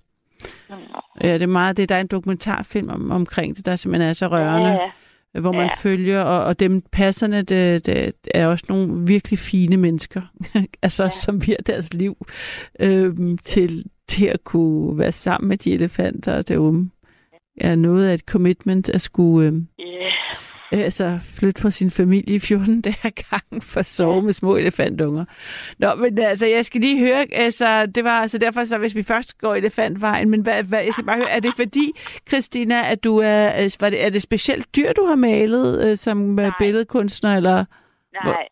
Ja, det er meget det. Der er en dokumentarfilm om, omkring det, der simpelthen er så rørende Ja, ja. Hvor man Ja. følger, og, og dem passerne, det, det er også nogle virkelig fine mennesker, altså ja. som virer deres liv øhm, til, til at kunne være sammen med de elefanter, og det er jo er noget af et commitment at skulle øhm, øh, altså flytte fra sin familie i 14 dage ad gangen for at sove med små elefantunger. Nå, men altså, jeg skal lige høre, altså, det var altså derfor, så hvis vi først går elefantvejen, men hvad, hvad, jeg skal bare høre, er det fordi, Christina, at du er, øh, var det, er det specielt dyr, du har malet øh, som. Nej. billedkunstner, eller? Nej.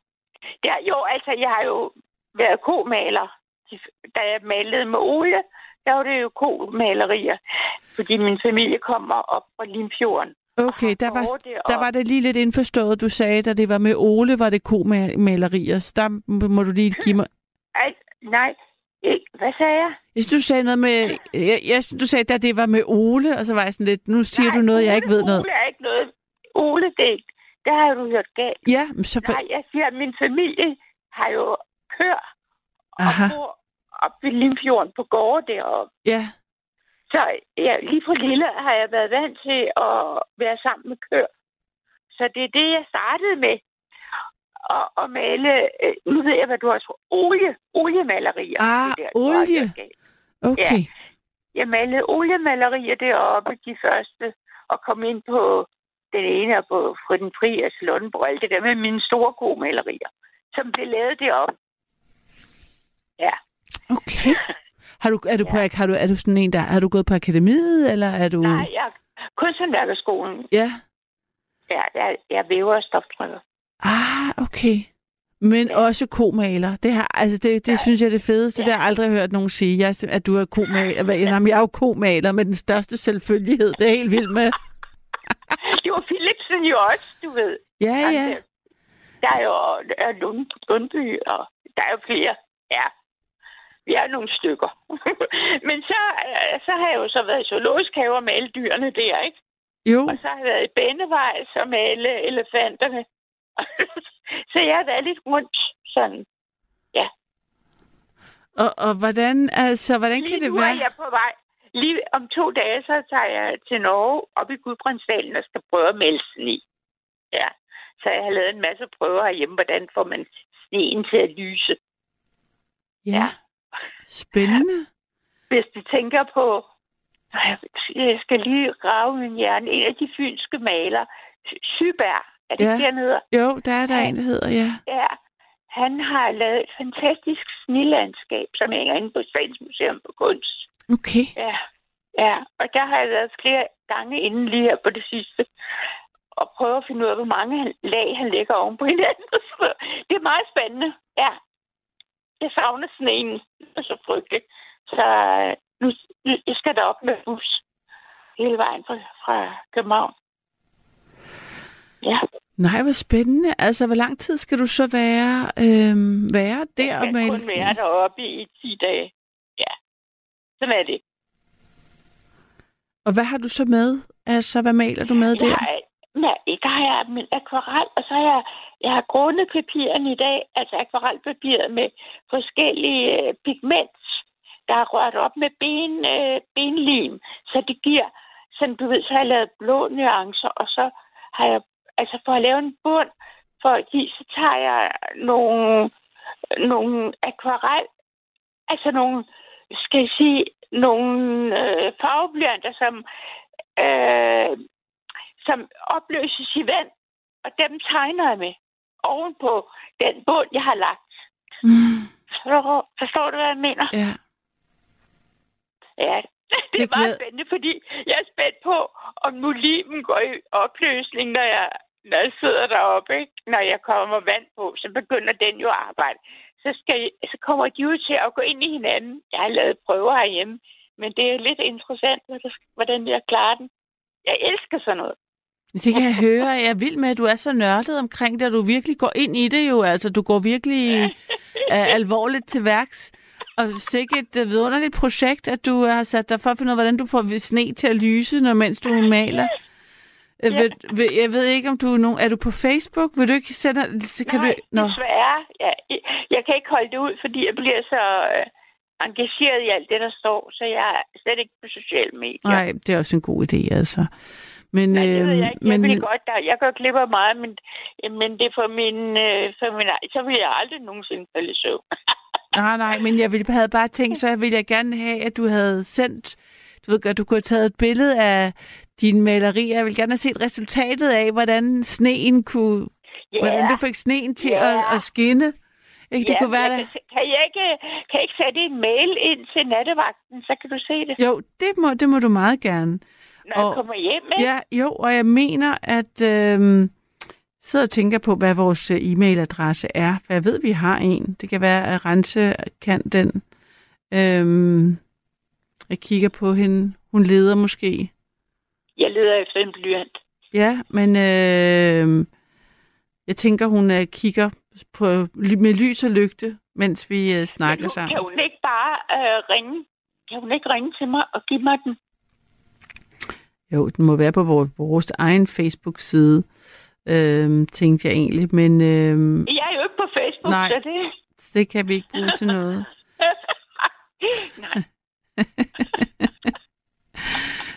Ja, jo, altså, jeg har jo været komaler. Da jeg malede med olie, der var det jo komalerier. Fordi min familie kommer op fra Limfjorden. Okay, der var, der var det lige lidt indforstået, du sagde, da det var med Ole, var det komalerier. Så der må du lige give mig... Ej, nej, ikke. Hvad sagde jeg? Jeg synes, du sagde noget med... Jeg, jeg, du sagde, da det var med Ole, og så var jeg sådan lidt... Nu siger nej, du noget, jeg ikke ved noget. Ole er ikke noget. Ole, det, det har du hørt galt. Ja, men så... For... Nej, jeg siger, at min familie har jo Aha, og bor op ved Limfjorden på gårde deroppe. ja. Så ja, lige fra lille har jeg været vant til at være sammen med køer. Så det er det, jeg startede med. Og, og male, øh, nu ved jeg, hvad du har sagt, olie, oliemalerier. Ah, Det er der, olie. Okay. Jeg malede oliemalerier deroppe, de første, og kom ind på den ene og på Friden Fri og Slundenborg, alt det der med mine store komalerier, som blev lavet deroppe. Ja. Okay. Har du, er, du på, har du, er du sådan en, der... Har du gået på akademiet, eller er du... Nej, jeg kunsthåndværkerskolen. Ja. Ja, jeg, jeg væver og stoftrykker. Ah, okay. Men Ja. også komaler. Det, har, altså det, det synes jeg er det fedeste. Det har jeg aldrig hørt nogen sige, jeg, at du er komaler. Hvad- Jamen, jeg er jo komaler med den største selvfølgelighed. Det er helt vildt med. Det var Philipsen jo også, du ved. Ja, Han ja. der- Der er jo der er Lund, Lundby, og der er jo flere. Ja, vi er nogle stykker. Men så, øh, så har jeg jo så været i zoologisk have og male dyrene der, ikke? Jo, Og så har jeg været i Bennevejs og male elefanterne. så jeg har været lidt rundt sådan. og, og hvordan, altså, hvordan kan Lige det nu er være? jeg på vej. Lige om to dage, så tager jeg til Norge op i Gudbrandsdalen og skal prøve at melde i. Ja. Så jeg har lavet en masse prøver herhjemme, hvordan får man sneen til at lyse. Ja. Spændende. Hvis du tænker på, jeg skal lige rave min hjerne, en af de fynske maler, Syberg, er det Ja. dernede? Jo, der er der Ja. en, der hedder, ja. Ja, han har lavet et fantastisk snilandskab, som hænger inde på Statens Museum for Kunst. Okay. Ja, ja, og der har jeg været flere gange inden lige her på det sidste, og prøve at finde ud af, hvor mange han- lag han lægger oven på hinanden. Det er meget spændende, ja. Jeg savner sneen, det er så frygteligt. Så øh, nu, jeg skal der op med bus hele vejen fra, fra København. Ja, Nej, hvor spændende. Altså, hvor lang tid skal du så være, øhm, være der jeg kan kun være deroppe i 10 dage. Ja, sådan er det. Og hvad har du så med? Altså, hvad maler du med der? Jeg har, nej, der har jeg min akvarel, og så har jeg, jeg har grundet papirerne i dag, altså akvarelpapiret med forskellige øh, pigment, der er rørt op med ben, øh, benlim, så det giver, sådan du ved, så har jeg lavet blå nuancer, og så har jeg, altså for at lave en bund, for at give, så tager jeg nogle, nogle akvarel, altså nogle, skal jeg sige, nogle øh, farveblyanter, som øh, som opløses i vand, og dem tegner jeg med oven på den bund, jeg har lagt. Mm, Forstår, forstår du, hvad jeg mener? ja. Ja, det er Det meget spændende, fordi jeg er spændt på, om nu limen går i opløsning, når jeg, når jeg sidder deroppe. Ikke? Når jeg kommer vand på, så begynder den jo at arbejde. Så, skal, så kommer de jo til at gå ind i hinanden. Jeg har lavet prøver herhjemme, men det er lidt interessant, hvordan jeg klarer den. Jeg elsker sådan noget. Det kan jeg høre. Jeg er vild med, at du er så nørdet omkring det, og du virkelig går ind i det jo. Altså, du går virkelig uh, alvorligt til værks. Og sikkert et uh, vidunderligt projekt, at du har sat dig for at finde ud af, hvordan du får sne til at lyse, når mens du maler. Øh, Ja. ved, ved, jeg ved ikke, om du er nogen... Er du på Facebook? Vil du ikke sende... Kan Nej, du, Nå, desværre. Jeg, jeg kan ikke holde det ud, fordi jeg bliver så øh, engageret i alt det, der står, så jeg er slet ikke på sociale medier. nej, det er også en god idé, altså. Men, Nej, det ved øhm, jeg ikke. Jeg vil godt, der, jeg går glip af meget, men, men det er for min, øh, for min, så vil jeg aldrig nogensinde falde i søvn. nej, nej, men jeg ville, havde bare tænkt, så ville jeg gerne have, at du havde sendt... Du ved godt, du kunne have taget et billede af dine malerier. Jeg vil gerne have set resultatet af, hvordan sneen kunne... Ja, Hvordan du fik sneen til Ja. at, at skinne. Ikke? Det ja, kunne være jeg kan, kan, jeg ikke, kan jeg ikke sætte en mail ind til nattevagten, så kan du se det, Jo, det må, det må du meget gerne. Når og- jeg kommer hjem. Ikke? Ja, jo, og jeg mener, at øhm, sidder og tænker på, hvad vores øh, e-mailadresse er. For jeg ved, vi har en. Det kan være, at Rense kan den. Øhm, jeg kigger på hende. Hun leder måske. Jeg leder efter en blyant. Ja, men øh, jeg tænker, hun øh, kigger på, med lys og lygte, mens vi øh, snakker nu, sammen. Kan hun ikke bare øh, ringe? Kan hun ikke ringe til mig og give mig den? Jo, den må være på vores, vores egen Facebook-side, øh, tænkte jeg egentlig. Men øh, Jeg er jo ikke på Facebook, Nej. så det... det kan vi ikke bruge til noget. Nej.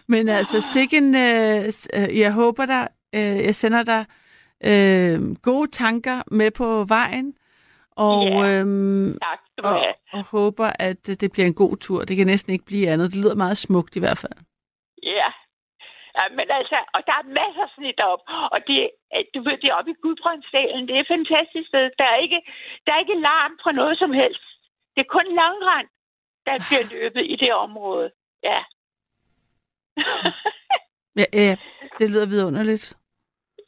Men altså, Sikken, øh, øh, jeg håber dig, øh, jeg sender dig øh, gode tanker med på vejen, og, Ja. øhm, Tak og, og håber, at øh, det bliver en god tur. Det kan næsten ikke blive andet. Det lyder meget smukt i hvert fald. Ja. men altså, og der er masser af snit op. Og det, øh, du ved, det er oppe i Gudbrandsdalen. Det er et fantastisk sted. Der er ikke, der er ikke larm fra noget som helst. Det er kun langrand, der bliver løbet i det område. Ja. Ja, ja det lyder vidunderligt.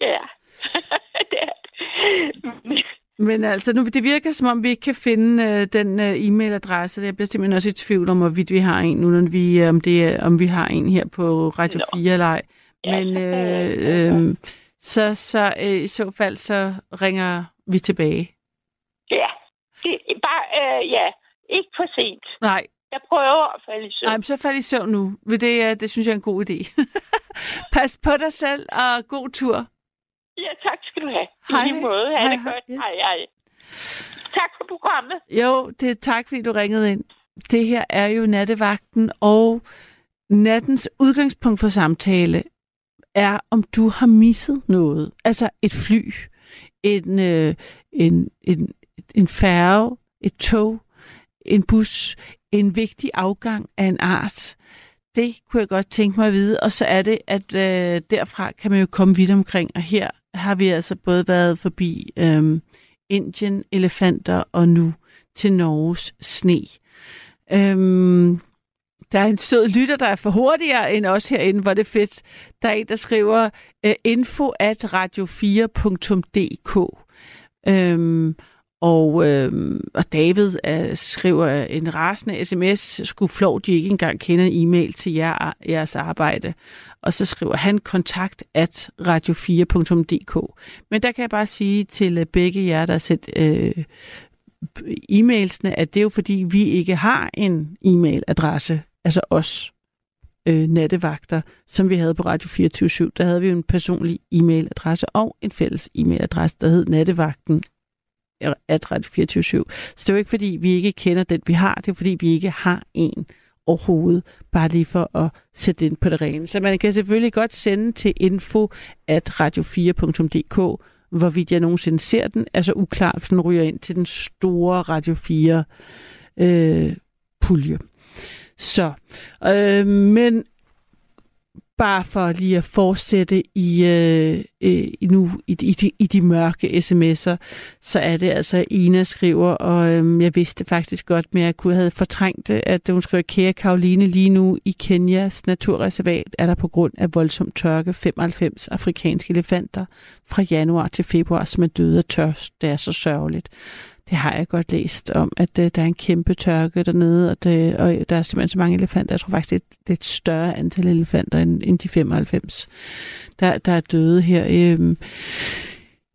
ja. det er det. Men altså, nu, det virker som om, vi ikke kan finde øh, den øh, e-mailadresse. Jeg bliver simpelthen også i tvivl om, hvorvidt vi har en nu, når vi, øh, om, det, om vi har en her på Radio Nå. 4 eller ej. Ja, Men jeg- øh, øh, så, så øh, i så fald, så ringer vi tilbage. Ja. Det bare, øh, ja, ikke for sent. Nej, Jeg prøver at falde i søvn. nej men så fald i søvn nu. Det, øh, det synes jeg er en god idé. Pas på dig selv, og god tur. Du have. Hej. I lige måde. Ha' Hej, det hej. godt. Hej, hej. Tak for programmet. Jo, det er tak, fordi du ringede ind. Det her er jo nattevagten, og nattens udgangspunkt for samtale er, om du har misset noget. Altså et fly, en, øh, en, en, en færge, et tog, en bus, en vigtig afgang af en art. Det kunne jeg godt tænke mig at vide. Og så er det, at øh, derfra kan man jo komme vidt omkring. Og her har vi altså både været forbi øh, Indien, elefanter og nu til Norges sne. Øh, der er en sød lytter, der er for hurtigere end os herinde, hvor det er fedt. Der er en, der skriver uh, info at radio4.dk. Øhm, og, øh, og David er, skriver en rasende sms, skulle flov, de ikke engang kender e-mail til jer, jeres arbejde. Og så skriver han kontakt at radio4.dk. Men der kan jeg bare sige til øh, begge jer, der har sendt øh, e-mailsene, at det er jo fordi, vi ikke har en e-mailadresse, altså os øh, nattevagter, som vi havde på Radio 24 Der havde vi jo en personlig e-mailadresse og en fælles e-mailadresse, der hed nattevagten at Radio 24 Så det er jo ikke fordi, vi ikke kender den, vi har. Det er fordi, vi ikke har en overhovedet, bare lige for at sætte den ind på det rene. Så man kan selvfølgelig godt sende til info at radio4.dk, hvorvidt jeg nogensinde ser den, er så uklart, for den ryger ind til den store Radio 4 øh, pulje. Så, øh, men bare for lige at fortsætte i, øh, øh, nu i, i, de, i de mørke sms'er, så er det altså, Ina skriver, og øh, jeg vidste faktisk godt, men jeg kunne have fortrængt det, at hun skriver, kære Karoline, lige nu i Kenyas naturreservat er der på grund af voldsom tørke 95 afrikanske elefanter fra januar til februar, som er døde af tørst. Det er så sørgeligt. Det har jeg godt læst om, at uh, der er en kæmpe tørke dernede, og, det, øh, og der er simpelthen så mange elefanter. Jeg tror faktisk, det er et, det er et større antal elefanter end, end de 95, der, der er døde her øhm,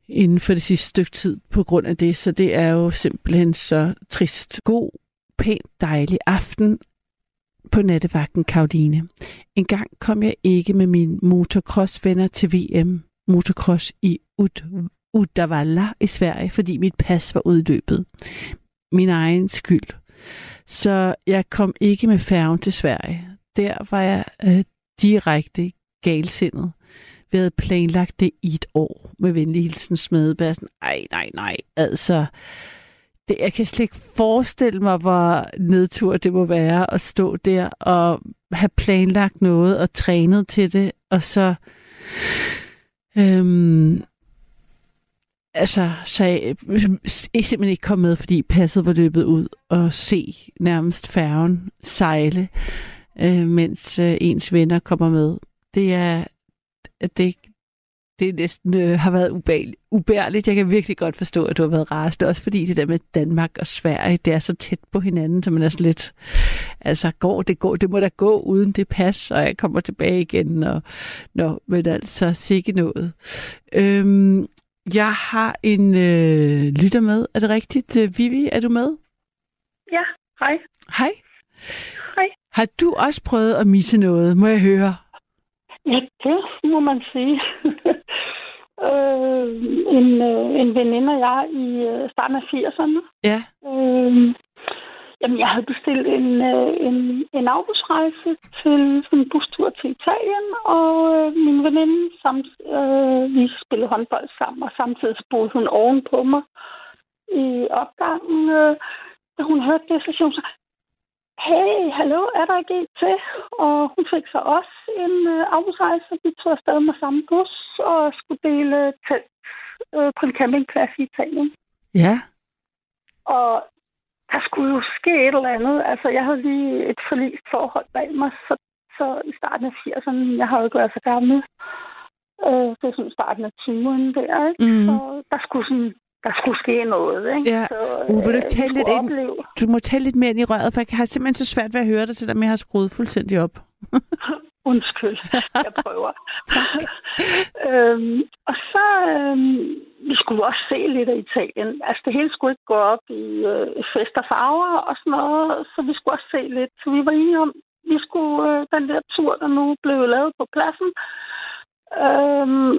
inden for det sidste stykke tid på grund af det. Så det er jo simpelthen så trist. God, pænt, dejlig aften på nattevagten Karoline. En gang kom jeg ikke med mine motocross-venner til VM motocross i Ud Uddevalla i Sverige, fordi mit pas var udløbet. Min egen skyld. Så jeg kom ikke med færgen til Sverige. Der var jeg øh, direkte galsindet. Vi havde planlagt det i et år med venlig hilsen smedebærsen. Ej, nej, nej, altså. Det, jeg kan slet ikke forestille mig, hvor nedtur det må være at stå der og have planlagt noget og trænet til det, og så øhm, altså, sag, jeg, øh, simpelthen ikke kom med, fordi passet var løbet ud og se nærmest færgen sejle, øh, mens øh, ens venner kommer med. Det er, det, det næsten øh, har været ubærligt. Jeg kan virkelig godt forstå, at du har været rast. Også fordi det der med Danmark og Sverige, det er så tæt på hinanden, så man er sådan lidt... Altså, går det, går, det må da gå uden det pas, og jeg kommer tilbage igen. Og, nå, men altså, sikke noget. Øhm, jeg har en øh, lytter med. Er det rigtigt? Øh, Vivi, er du med? Ja, hej. Hej. Hej. Har du også prøvet at misse noget, må jeg høre? Ja, det må man sige. øh, en, øh, en veninde og jeg i øh, starten af 80'erne. Ja. Øh, Jamen, jeg havde bestilt en, øh, en, en afbudsrejse til sådan en bustur til Italien, og øh, min veninde, samt, øh, vi spillede håndbold sammen, og samtidig boede hun oven på mig i opgangen. Øh, da hun hørte det, så hun så, hey, hallo, er der ikke en til? Og hun fik så også en øh, afbudsrejse. Vi tog afsted med samme bus og skulle dele telt øh, på en campingplads i Italien. Ja. Og der skulle jo ske et eller andet. Altså, jeg havde lige et forlist forhold bag mig, så, så i starten af 80'erne, jeg havde jo været så gammel. Øh, det er sådan starten af 20'erne der, ikke? Mm. Så der skulle sådan der skulle ske noget, ikke? Ja. Så, uh, vil du, tale lidt ind, du må tale lidt mere ind i røret, for jeg har simpelthen så svært ved at høre dig, selvom jeg har skruet fuldstændig op. Undskyld, jeg prøver. øhm, og så, øhm, vi skulle også se lidt af Italien. Altså, det hele skulle ikke gå op i øh, fest og farver og sådan noget, så vi skulle også se lidt. Så vi var enige om, vi skulle øh, den der tur, der nu blev lavet på pladsen, øhm,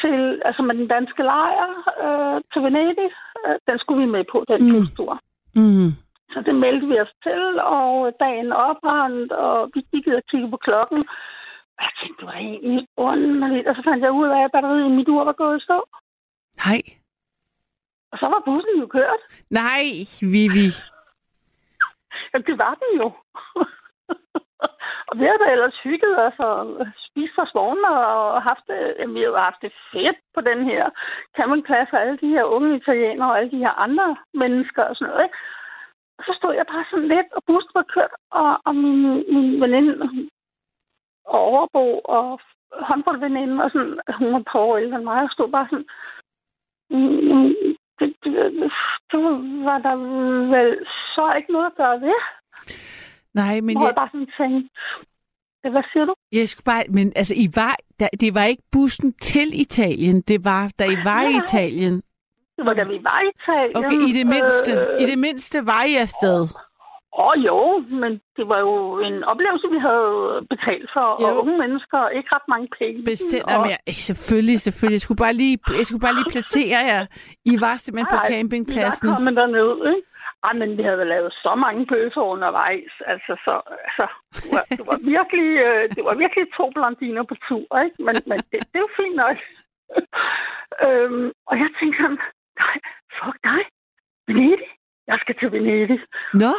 til, altså med den danske lejr øh, til Venedig, øh, den skulle vi med på, den mm. tur. Mm. Så det meldte vi os til, og dagen oprandt, og vi gik og kiggede på klokken. Og jeg tænkte, det var egentlig underligt. Og så fandt jeg ud af, at batteriet i mit ur var gået i stå. Nej. Og så var bussen jo kørt. Nej, Vivi. Ja, det var den jo. og vi havde da ellers hygget os og spist for morgenmad og haft det, jamen, vi har haft det fedt på den her campingplads og alle de her unge italienere og alle de her andre mennesker og sådan noget. Ikke? Så stod jeg bare sådan lidt, og bussen var kørt, og, og min, min veninde og overbo og håndboldveninde, og sådan, hun var på år ældre end mig, og stod bare sådan, mm, det, det, det, var der vel så ikke noget at gøre ved. Nej, men Hvor jeg, jeg bare sådan tænkte, "Ja, hvad siger du? jeg skulle bare... Men altså, I var, der, det var ikke bussen til Italien. Det var, da I var i Nej. Italien. Det var da vi var i Italien. Okay, i det mindste. Øh, I det mindste var I afsted. Åh oh, jo, men det var jo en oplevelse, vi havde betalt for, Jo. og unge mennesker, ikke ret mange penge. Bestemt. og, Jamen, jeg, selvfølgelig, selvfølgelig. Jeg skulle bare lige, jeg skulle bare lige placere jer. I var simpelthen på Nej, campingpladsen. Vi var kommet derned, ikke? Ej, men vi havde lavet så mange bøffer undervejs. Altså, så, altså, det, var, det, var virkelig, øh, det var virkelig to blondiner på tur, ikke? Men, men det, det jo fint nok. øhm, og jeg tænkte sådan, nej, fuck dig. Venedig. Jeg skal til Venedig. Nå,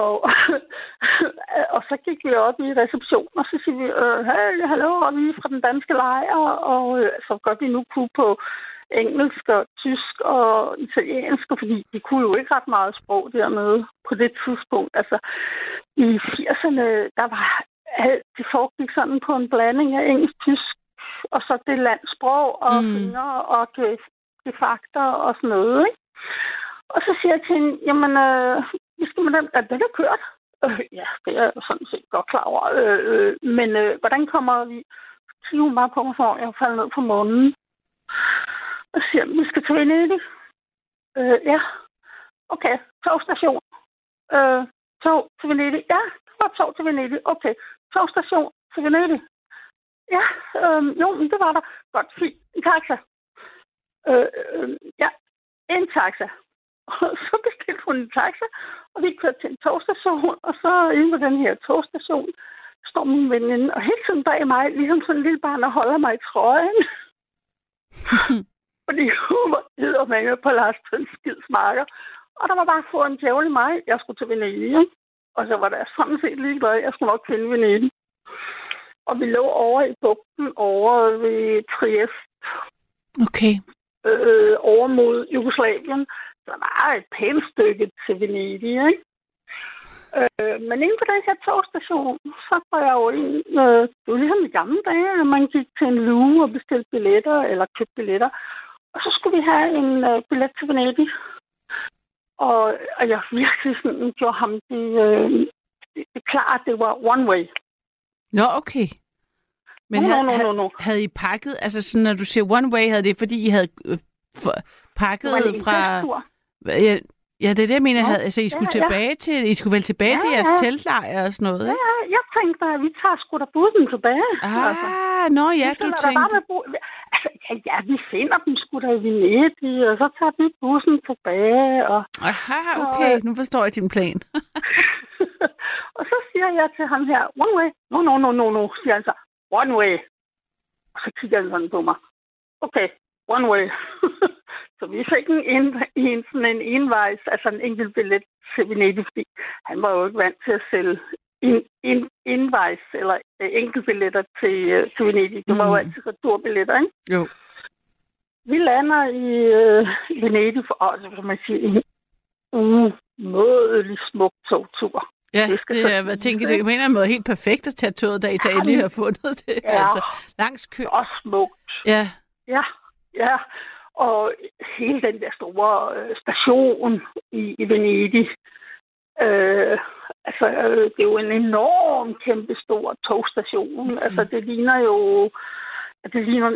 Og, og så gik vi op i receptionen, og så siger vi, øh, hey, hallo, og vi er fra den danske lejr, og øh, så godt vi nu kunne på engelsk og tysk og italiensk, fordi de kunne jo ikke ret meget sprog dernede på det tidspunkt. Altså, i 80'erne, der var alt, det foregik sådan på en blanding af engelsk, tysk, og så det landsprog, og mm. fingre, og artefakter og sådan noget, ikke? Og så siger jeg til hende, jamen, øh, skal man den, den er kørt. Øh, ja, det er jeg sådan set godt klar over. Øh, øh, men øh, hvordan kommer vi? Så hun bare på mig, for jeg falder ned på månen. Og så siger, vi skal til Venedig. Øh, ja. Okay, togstation. Øh, tog til Venedig. Ja, det var tog til Venedig. Okay, togstation til Venedig. Ja, øh, jo, men det var der. Godt, fint. En taxa. Øh, øh, ja, en taxa. Og så bestilte hun en taxa, og vi kørte til en togstation, og så inde på den her togstation står min veninde, og hele tiden bag mig, ligesom sådan en lille barn, der holder mig i trøjen. Fordi hun var med på Lars Trins skidsmarker. Og der var bare få en djævel i mig. Jeg skulle til Venedig. Og så var der sådan set ligeglad. Jeg skulle nok finde Venedig. Og vi lå over i bugten over ved Trieste okay øh, over mod Jugoslavien. Så der var et pænt stykke til Venedig, ikke? Øh, men inden på den her togstation, så går jeg jo en, øh, det var ligesom i gamle dage, at man gik til en luge og bestilte billetter, eller købte billetter. Og så skulle vi have en øh, billet til Venedig. Og, og jeg virkelig sådan gjorde ham det, øh, det, det klart, at det var one way. Nå, okay. Men No, no, havde, no, no, no. havde I pakket, altså sådan, når du siger one way, havde det fordi I havde øh, for, pakket Det fra... Ja, ja, det er det, jeg mener. Nå, Havde, altså, I skulle ja, ja. tilbage til, I skulle vel tilbage Ja, til jeres ja. teltlejr og sådan noget, ikke? Ja, jeg tænkte, at vi tager sgu da bussen tilbage. altså. Ah, nå ja, Vi du bare tænkte... med bu- altså, ja, ja, vi finder dem sgu da i Venedig, og så tager vi bussen tilbage. Og, Aha, okay, nu forstår jeg din plan. og så siger jeg til ham her, one way. No, no, no, no, no, siger han så. One way. Og så kigger han sådan på mig. Okay, one way. så vi fik en, en, en, sådan en envejs, altså en enkelt billet til Venedig, fordi han var jo ikke vant til at sælge en, en, envejs eller øh, enkeltbilletter til, øh, til Venedig. Det var jo Mm. altid returbilletter, ikke? Jo. Vi lander i øh, Venedig for, åh, så kan man sige, en umådelig smuk togtur. Ja, Det er, hvad tænker du, på en eller anden måde helt perfekt at tage toget, da I Ja, lige men- har fundet det. Ja. Altså, langs kø. Og smukt. Ja, Ja, ja. Og hele den der store øh, station i, i Venedig. Øh, altså, øh, det er jo en enorm, kæmpe stor togstation. Mm. Altså, det ligner jo... Det ligner,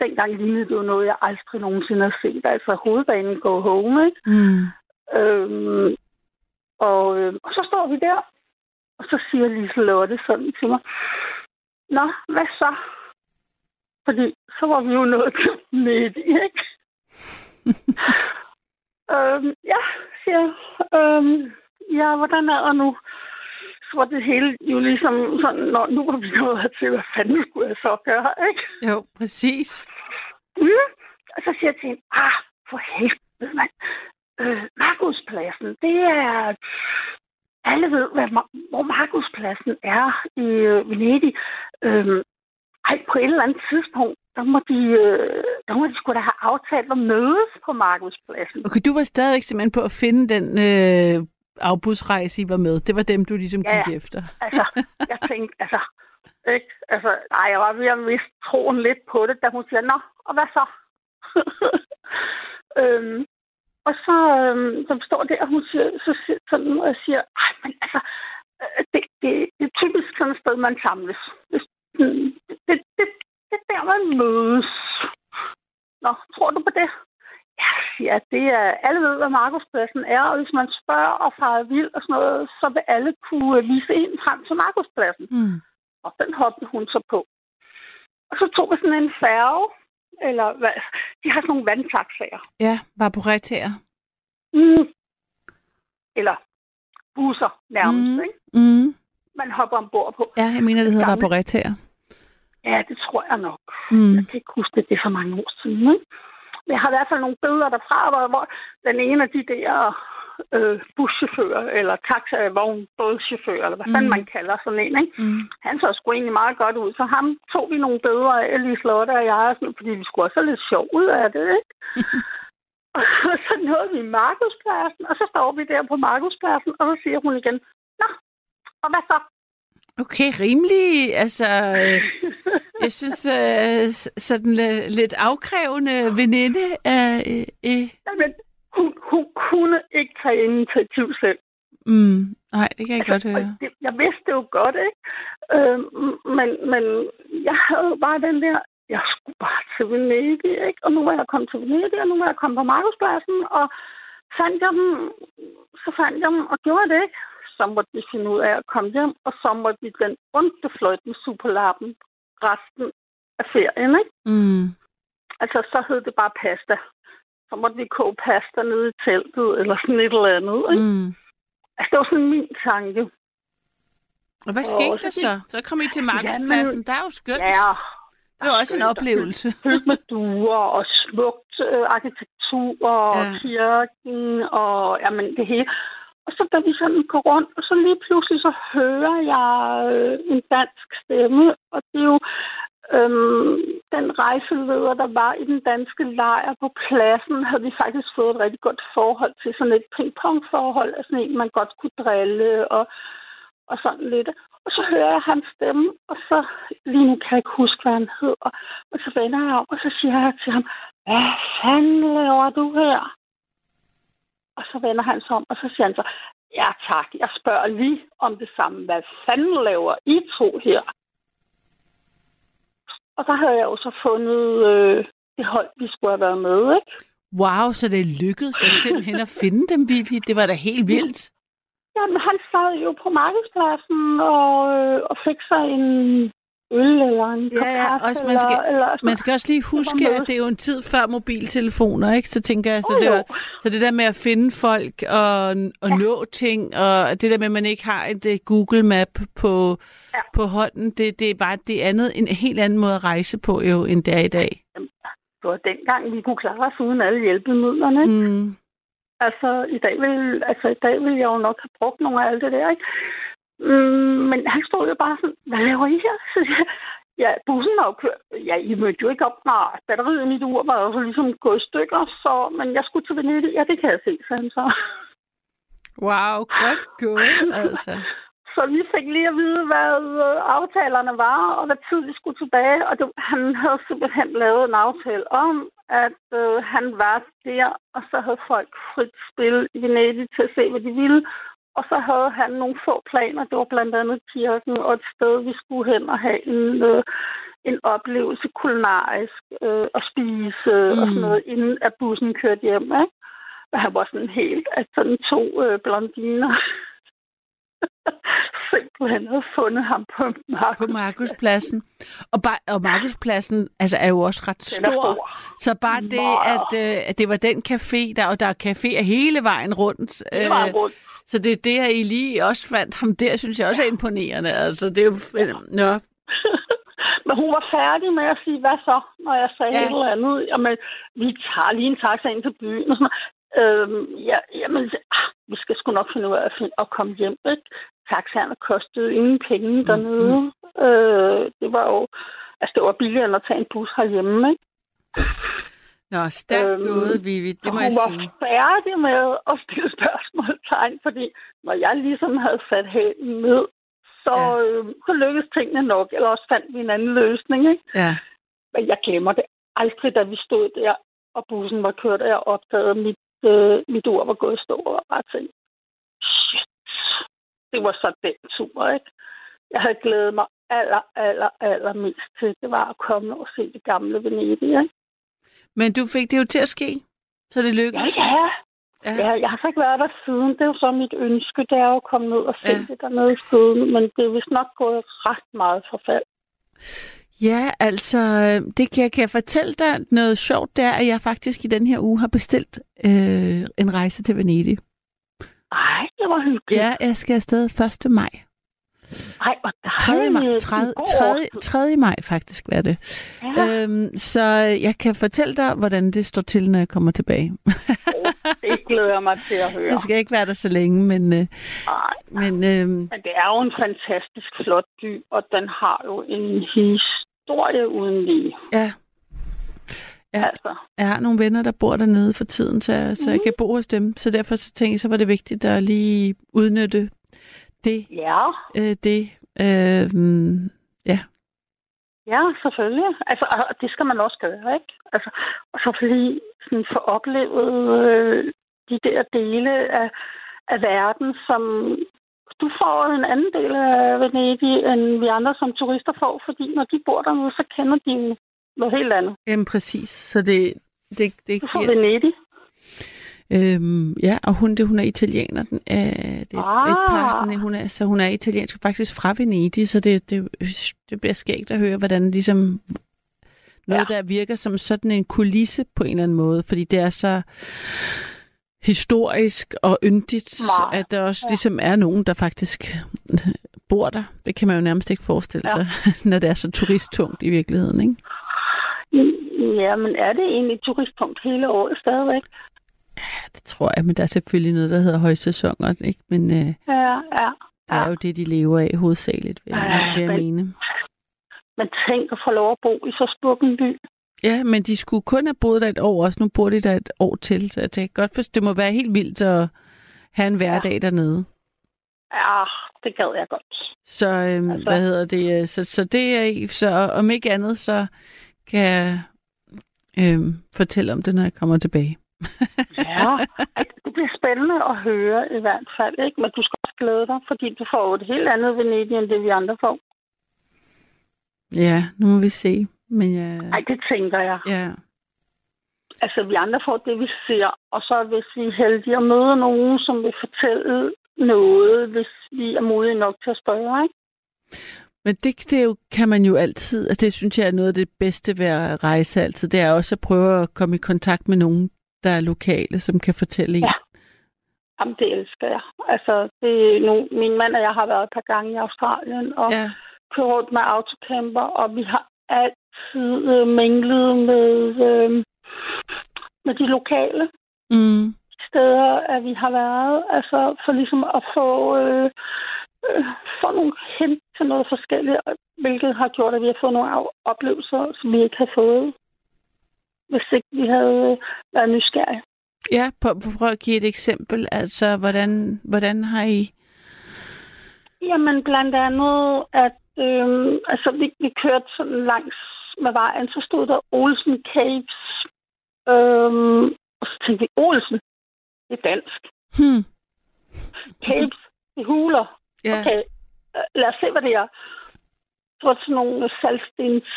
dengang lignede det jo noget, jeg aldrig nogensinde har set. Altså, hovedbanen går home, ikke? mm. Øhm, og, øh, og så står vi der, og så siger Liselotte sådan til mig, Nå, hvad så? Fordi så var vi jo nået til midt ikke? øhm, ja, siger. Øhm, ja, hvordan er det nu? Så var det hele jo ligesom sådan, når nu var vi nået hertil, hvad fanden skulle jeg så gøre, ikke? Jo, præcis. Mm. Og så siger jeg til hende, ah, for helvede, ved man, øh, Markuspladsen, det er... Alle ved, hvad, hvor Markuspladsen er i øh, Venedig. Øh, ej, på et eller andet tidspunkt, der må de, øh, der må de skulle da have aftalt at mødes på Markuspladsen. Okay, du var stadigvæk simpelthen på at finde den øh, afbudsrejse, I var med. Det var dem, du ligesom Ja, gik efter. Altså, jeg tænkte, altså, ikke? Altså, ej, jeg var ved at miste troen lidt på det, da hun siger, nå, og hvad så? øhm, og så, øhm, så står det, og hun siger, så siger, sådan, og jeg siger, ej, men altså, øh, det, det, det er typisk sådan et sted, man samles. Det, det, det, det, er der, man mødes. Nå, tror du på det? Ja, ja, det er, alle ved, hvad Markuspladsen er, og hvis man spørger og farer vild og sådan noget, så vil alle kunne vise en frem til Markuspladsen. Mm. Og den hoppede hun så på. Og så tog vi sådan en færge, eller hvad, de har sådan nogle vandtaxaer. Ja, retærer. Mm. Eller busser nærmest, Mm. ikke? Mm. Man hopper ombord på. Ja, jeg mener, det hedder Gamle. på retærer. Ja, det tror jeg nok. Mm. Jeg kan ikke huske det, det er så mange år siden. Ikke? Men jeg har i hvert fald nogle billeder derfra, hvor, hvor den ene af de der øh, buschauffører, eller taxavogn, bådchauffører, eller hvad Mm. fanden man kalder sådan en, ikke? Mm. han så sgu egentlig meget godt ud. Så ham tog vi nogle billeder af, lige Lotte og jeg, og sådan, fordi vi skulle også have lidt sjov ud af det, ikke? og så nåede vi Markuspladsen, og så står vi der på Markuspladsen, og så siger hun igen, Nå, og hvad så? Okay, rimelig, altså, øh, jeg synes, øh, sådan øh, lidt afkrævende veninde af... Øh, øh. Jamen, hun, hun kunne ikke tage initiativ selv. Mm. Nej, det kan jeg godt Og høre. det, jeg vidste det jo godt, ikke? Øh, men, men jeg havde jo bare den der, jeg skulle bare til Venedig, ikke? Og nu var jeg kommet til Venedig, og nu var jeg kommet på Markuspladsen, og fandt jeg dem, så fandt jeg dem, og gjorde det ikke. Så måtte vi finde ud af at komme hjem, og så måtte vi den onde fløjt med superlappen resten af ferien, ikke? Mm. Altså, så hed det bare pasta. Så måtte vi koge pasta nede i teltet, eller sådan et eller andet, ikke? Mm. Altså, det var sådan min tanke. Og hvad Og skete så der så? Så kom I til Markedspladsen. Jamen, Der er jo skønt. Ja, det var også en oplevelse. fyldt med duer og smukt øh, arkitektur og Ja. ja. kirken og jamen, det hele. Og så da vi sådan går rundt, og så lige pludselig så hører jeg øh, en dansk stemme, og det er jo øhm, den rejseleder, der var i den danske lejr på pladsen, havde vi faktisk fået et rigtig godt forhold til, sådan et ping-pong-forhold, altså en, man godt kunne drille og, og sådan lidt. Og så hører jeg hans stemme, og så lige nu kan jeg ikke huske, hvad han hedder. Og så vender jeg om, og så siger jeg til ham, hvad fanden laver du her? Og så vender han sig om, og så siger han så, ja tak, jeg spørger lige om det samme. Hvad fanden laver I to her? Og der havde jeg jo så fundet øh, det hold, vi skulle have været med, ikke? Wow, så det lykkedes dig simpelthen at finde dem, Vivi. Det var da helt vildt. Jamen, han sad jo på markedspladsen og, øh, og fik sig en øl eller en Ja, kop ja, også man skal- eller, eller Man skal også lige huske, at det er jo en tid før mobiltelefoner, ikke? Så tænker jeg, så, Jo, det, var, så det der med at finde folk og, og ja. nå ting, og det der med, at man ikke har et uh, Google Map på. Ja. på hånden, det, det er bare det andet, en helt anden måde at rejse på, jo, end det er i dag. Det var dengang, vi kunne klare os uden alle hjælpemidlerne. Ikke? Mm. Altså, i dag vil, altså, i dag vil jeg jo nok have brugt nogle af alt det der, ikke? Mm, men han stod jo bare sådan, hvad laver I her? Så jeg, ja, bussen har jo kørt. Ja, I mødte jo ikke op. Nej, batteriet i mit ur var jo så ligesom gået i stykker, så, men jeg skulle til Venedig. Ja, det kan jeg se, sagde han så. Wow, godt gået, altså. Så vi fik lige at vide, hvad øh, aftalerne var, og hvad tid vi skulle tilbage. Og det, han havde simpelthen lavet en aftale om, at øh, han var der, og så havde folk frit spil i Venedig til at se, hvad de ville. Og så havde han nogle få planer. Det var blandt andet kirken og et sted, vi skulle hen og have en, øh, en oplevelse kulinarisk øh, og spise øh, mm. og sådan noget, inden at bussen kørte hjem. Ikke? Og han var sådan helt, at sådan to øh, blondiner simpelthen havde fundet ham på På Markus. Markuspladsen. Og, bare, og Markuspladsen altså, er jo også ret stor. stor. Så bare det, at, øh, at det var den café, der, og der er caféer hele vejen rundt. Det var øh, rundt. Så det er det, at I lige også fandt ham der, synes jeg også er imponerende. Altså, det er jo... Nå. Men hun var færdig med at sige, hvad så, når jeg sagde Ja. ja. et eller andet. Jamen, vi tager lige en taxa ind til byen og sådan noget. Øhm, ja, jamen, ah, vi skal sgu nok finde ud af at, komme hjem, ikke? Taxaerne kostede ingen penge dernede. Øh, det var jo... Altså, det var billigere end at tage en bus herhjemme, ikke? Nå, stærkt Øhm, gået, Vivi. Det må hun jeg var sige. færdig med at stille spørgsmålstegn, fordi når jeg ligesom havde sat hælen ned, så, Ja. øh, så lykkedes tingene nok, eller også fandt vi en anden løsning, ikke? Ja. Men jeg glemmer det aldrig, da vi stod der, og bussen var kørt, og jeg opdagede, at mit, øh, mit ur var gået i stå, og bare tænkte, shit, det var så den tur, ikke? Jeg havde glædet mig aller, aller, aller mest til, det var at komme og se det gamle Venedig, ikke? Men du fik det jo til at ske, så det Ja, lykkedes. ja. Ja. Ja, jeg har så ikke været der siden. Det er jo så mit ønske, det er jo at komme ned og se Ja. ja. det dernede siden. Men det er vist nok gået ret meget forfald. Ja, altså, det kan jeg, kan jeg fortælle dig noget sjovt, det er, at jeg faktisk i den her uge har bestilt øh, en rejse til Venedig. Ej, det var hyggeligt. Ja, jeg skal afsted 1. maj. Ej, hvor 3. maj, dejligt. 3. En god 3. årstid. 3. maj faktisk er det. Ja, Øhm, så jeg kan fortælle dig, hvordan det står til, når jeg kommer tilbage. det glæder jeg mig til at høre. Jeg skal ikke være der så længe, men, øh, Ej, men øh, men det er jo en fantastisk flot by, og den har jo en historie uden lige. ja, Ja. Altså, jeg har nogle venner, der bor dernede for tiden, så, så jeg kan bo hos dem. Så derfor så tænkte jeg, så var det vigtigt at lige udnytte det. ja, Øh, det øh, ja, ja, selvfølgelig. Altså, og det skal man også gøre, ikke? Altså, og så fordi sådan få oplevet øh, de der dele af, af verden, som du får en anden del af Venedig, end vi andre som turister får, fordi når de bor dernede, så kender de noget helt andet. jamen præcis. Så det, det, det Du får giver, Venedig. Øhm, ja, og hun, det, hun er italiener. Den, øh, det er Ah. et par, den, hun er, så hun er italiensk faktisk fra Venedig, så det, det, det bliver skægt at høre, hvordan ligesom noget, ja. der virker som sådan en kulisse på en eller anden måde, fordi det er så historisk og yndigt, Meget. at der også Ja. ligesom er nogen, der faktisk bor der. Det kan man jo nærmest ikke forestille Ja. sig, når det er så turisttungt i virkeligheden, ikke? Ja, men er det egentlig turistpunkt hele året stadigvæk? Det tror jeg, men der er selvfølgelig noget, der hedder højsæsoner, ikke? Men øh, Ja, ja. det er jo det, de lever af hovedsageligt, vil jeg, vil jeg men- mene. Men tænk at få lov at bo i så smuk en by. Ja, men de skulle kun have boet der et år også. Nu bor de der et år til, så jeg tænker godt, for det må være helt vildt at have en hverdag ja. dernede. Ja, det gad jeg godt. Så øhm, altså. Hvad hedder det? øh, Så, så det er så om ikke andet, så kan jeg øhm, fortælle om det, når jeg kommer tilbage. Ja, Ej, det bliver spændende at høre i hvert fald, ikke? Men du skal også glæde dig, fordi du får et helt andet Venedig, end det vi andre får. Ja, nu må vi se. Men jeg, Nej, det tænker jeg. ja, Altså, vi andre får det, vi ser, og så hvis vi er heldige at møde nogen, som vil fortælle noget, hvis vi er modige nok til at spørge, ikke? Men det, det jo, kan man jo altid, altså det synes jeg er noget af det bedste ved at rejse altid, det er også at prøve at komme i kontakt med nogen, der er lokale, som kan fortælle en. Ja. Jamen, det elsker jeg. Altså, det nu, min mand og jeg har været et par gange i Australien, og ja. kørt rundt med autocamper, og vi har altid øh, minglet med, øh, med de lokale Mm. steder, at vi har været. Altså for ligesom at få, øh, øh, få nogle hint til noget forskelligt, hvilket har gjort, at vi har fået nogle oplevelser, som vi ikke har fået, hvis ikke vi havde øh, været nysgerrige. Ja, prøv, prøv at give et eksempel. Altså, hvordan, hvordan har I... Jamen blandt andet, at øh, altså, vi, vi kørte sådan langs med vejen, så stod der Olsen Caves. Øh, og så tænkte vi, Olsen, det er dansk. Hmm. Caves, det er huler. Ja. Okay, øh, lad os se, hvad det er. Det var sådan nogle saltstens,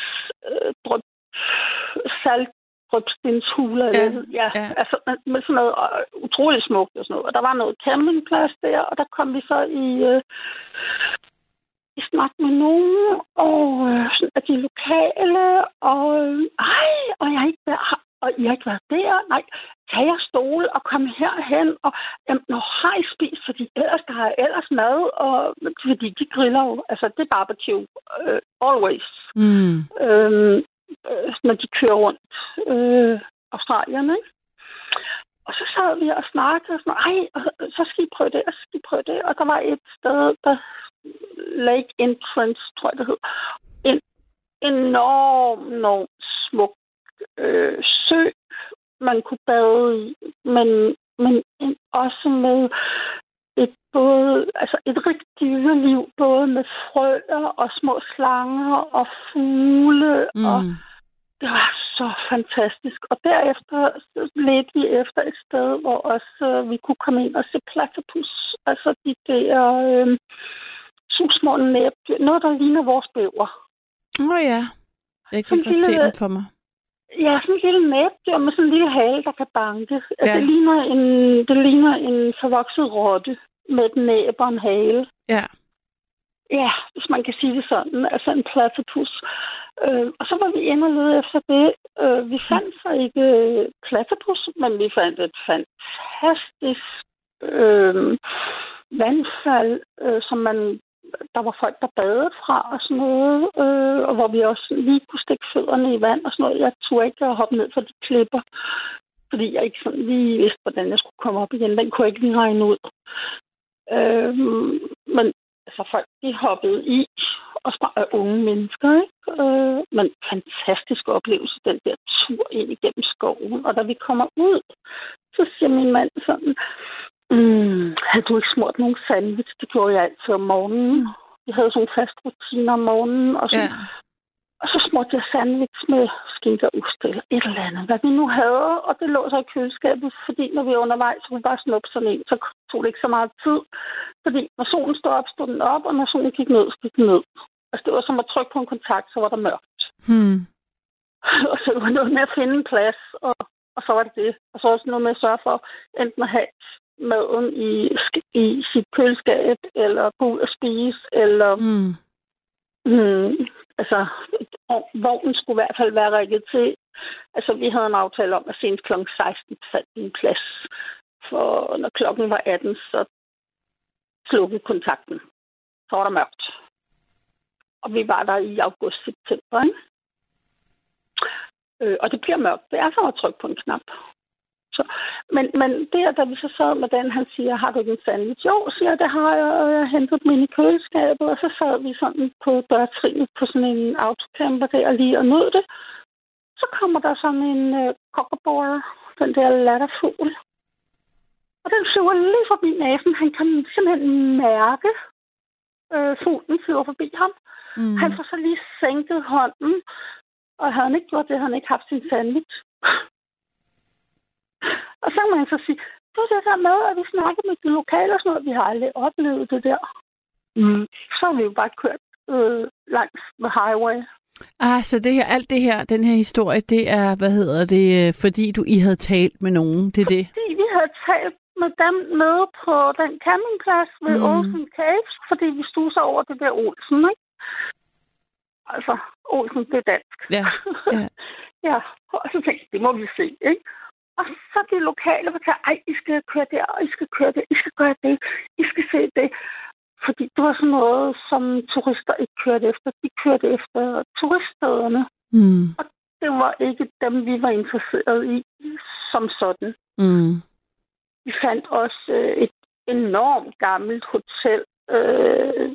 øh, drøb, saltdrøbstenshuler. Ja, eller- ja, ja. altså med, med sådan noget øh, utroligt smukt og sådan noget. Og der var noget campingplads der, og der kom vi så i, øh, i snak med nogen, og øh, sådan, de lokale, og øh, ej, og jeg, ikke, har og I har ikke været der? Nej, tag jer stole og kom herhen, og jamen, når har I spist? Fordi ellers der er ellers mad, og, fordi de griller jo, altså det er barbecue, uh, always. Mm. Øhm, øh, når de kører rundt øh, Australien, ikke? Og så sad vi og snakkede, og sådan, ej, og så skal I prøve det, og så skal I prøve det. Og der var et sted, der Lake Entrance, tror jeg det hed. En enorm, enorm smuk øh, sø, man kunne bade i, men, men en, også med et både, altså et rigt dyreliv, både med frøer og små slanger og fugle, mm. og det var så fantastisk. Og derefter ledte vi efter et sted, hvor også øh, vi kunne komme ind og se platypus, altså de der øh, små næbdyr, noget der ligner vores bæver. Åh oh, ja, jeg kan godt se den for mig. Ja, sådan en lille næbdyr med sådan en lille hale, der kan banke. Ja. Det, ligner en, det ligner en forvokset rotte med et næb og en hale. Ja. Ja, hvis man kan sige det sådan. Altså en platypus. Øh, og så var vi inde og lede efter det. Øh, vi fandt så ikke øh, platypus, men vi fandt et fantastisk øh, vandfald, øh, som man der var folk, der badede fra og sådan noget, øh, og hvor vi også lige kunne stikke fødderne i vand og sådan noget. Jeg turde ikke at hoppe ned for de klipper, fordi jeg ikke sådan lige vidste, hvordan jeg skulle komme op igen. Den kunne jeg ikke lige regne ud. Øh, men altså, folk de hoppede i, og af unge mennesker, ikke? Øh, men fantastisk oplevelse, den der tur ind igennem skoven. Og da vi kommer ud, så siger min mand sådan, Mm, havde du ikke smurt nogen sandwich? Det gjorde jeg altid om morgenen. Vi havde sådan en fast rutine om morgenen. Og så, ja og så smurte jeg sandwich med skinke og ost eller et eller andet, hvad vi nu havde. Og det lå så i køleskabet, fordi når vi var undervejs, så kunne vi bare snuppe sådan en. Så tog det ikke så meget tid. Fordi når solen stod op, stod den op, og når solen gik ned, så gik den ned. Altså det var som at trykke på en kontakt, så var der mørkt. Hmm. og så var det noget med at finde en plads, og, og så var det det. Og så også noget med at sørge for enten at have maden i, i sit køleskab, eller gå ud og spise, eller... Mm. Mm, altså, vognen skulle i hvert fald være rigget til. Altså, vi havde en aftale om, at senest kl. 16 fandt en plads. For når klokken var 18, så slukkede kontakten. Så var der mørkt. Og vi var der i august-september, ikke? Øh, og det bliver mørkt. Det er så at trykke på en knap. Så, men, men der, da vi så sad med den, han siger, har du ikke en sandwich? Jo, siger jeg, det har jeg, og jeg har hentet dem ind i køleskabet, og så sad vi sådan på dørtrinet på sådan en autocamper der lige og nød det. Så kommer der sådan en øh, cockabore, den der latterfugl. Og den flyver lige forbi næsen. Han kan simpelthen mærke, øh, fuglen flyver forbi ham. Mm. Han får så lige sænket hånden, og havde han ikke gjort det, havde han ikke haft sin sandwich. Og så må man så sige, du det der med, at vi snakker med de lokale og sådan noget, vi har aldrig oplevet det der. Mm. Så har vi jo bare kørt øh, langs med highway. Ah, så det her, alt det her, den her historie, det er, hvad hedder det, øh, fordi du I havde talt med nogen, det er det? Fordi vi havde talt med dem nede på den campingplads ved mm. Olsen Caves, fordi vi stod over det der Olsen, ikke? Altså, Olsen, det er dansk. Ja, ja. ja, og så tænkte jeg, det må vi se, ikke? Og så de lokale fortalte, ej, I skal køre der, og I skal køre det, I skal gøre det, I skal se det. Fordi det var sådan noget, som turister ikke kørte efter. De kørte efter turiststederne. Mm. Og det var ikke dem, vi var interesseret i som sådan. Mm. Vi fandt også øh, et enormt gammelt hotel. Øh,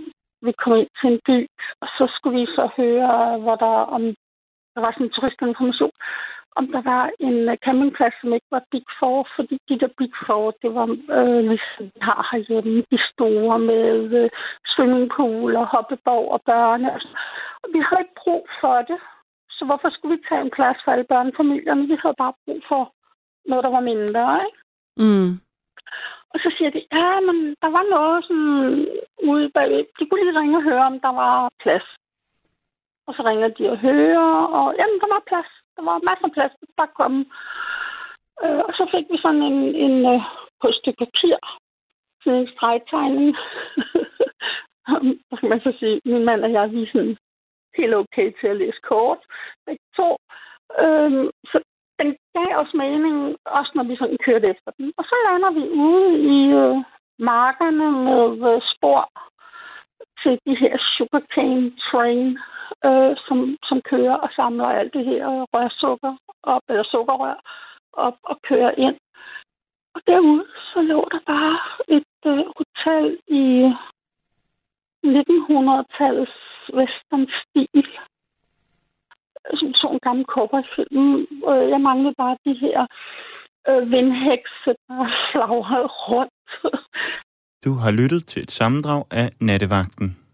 vi kom ind til en by, og så skulle vi så høre, hvor der om der var sådan en turistinformation om der var en uh, campingplads, som ikke var Big Four, fordi de der Big Four, det var øh, ligesom vi har herhjemme, de store med øh, swimmingpool og hoppeborg og børne. Og vi havde ikke brug for det, så hvorfor skulle vi tage en plads for alle børnefamilierne? Vi havde bare brug for noget, der var mindre, ikke? Mm. Og så siger de, ja, men der var noget sådan ude bagved. De kunne lige ringe og høre, om der var plads. Og så ringer de og hører, og jamen, der var plads. Der var masser af plads, bare komme. Øh, og så fik vi sådan en, en øh, på et stykke papir, sådan en stregtegning. Hvad kan man så sige? Min mand og jeg, vi er sådan helt okay til at læse kort. Begge to. Øhm, så den gav os mening, også når vi sådan kørte efter den. Og så lander vi ude i øh, markerne med øh, spor til de her sugarcane train, øh, som, som kører og samler alt det her rørsukker op, eller sukkerrør op og kører ind. Og derude, så lå der bare et øh, hotel i 1900-tallets western-stil. Som så en gammel cowboyfilm. Øh, jeg manglede bare de her øh, vindhekse, der flagrede rundt. Du har lyttet til et sammendrag af Nattevagten.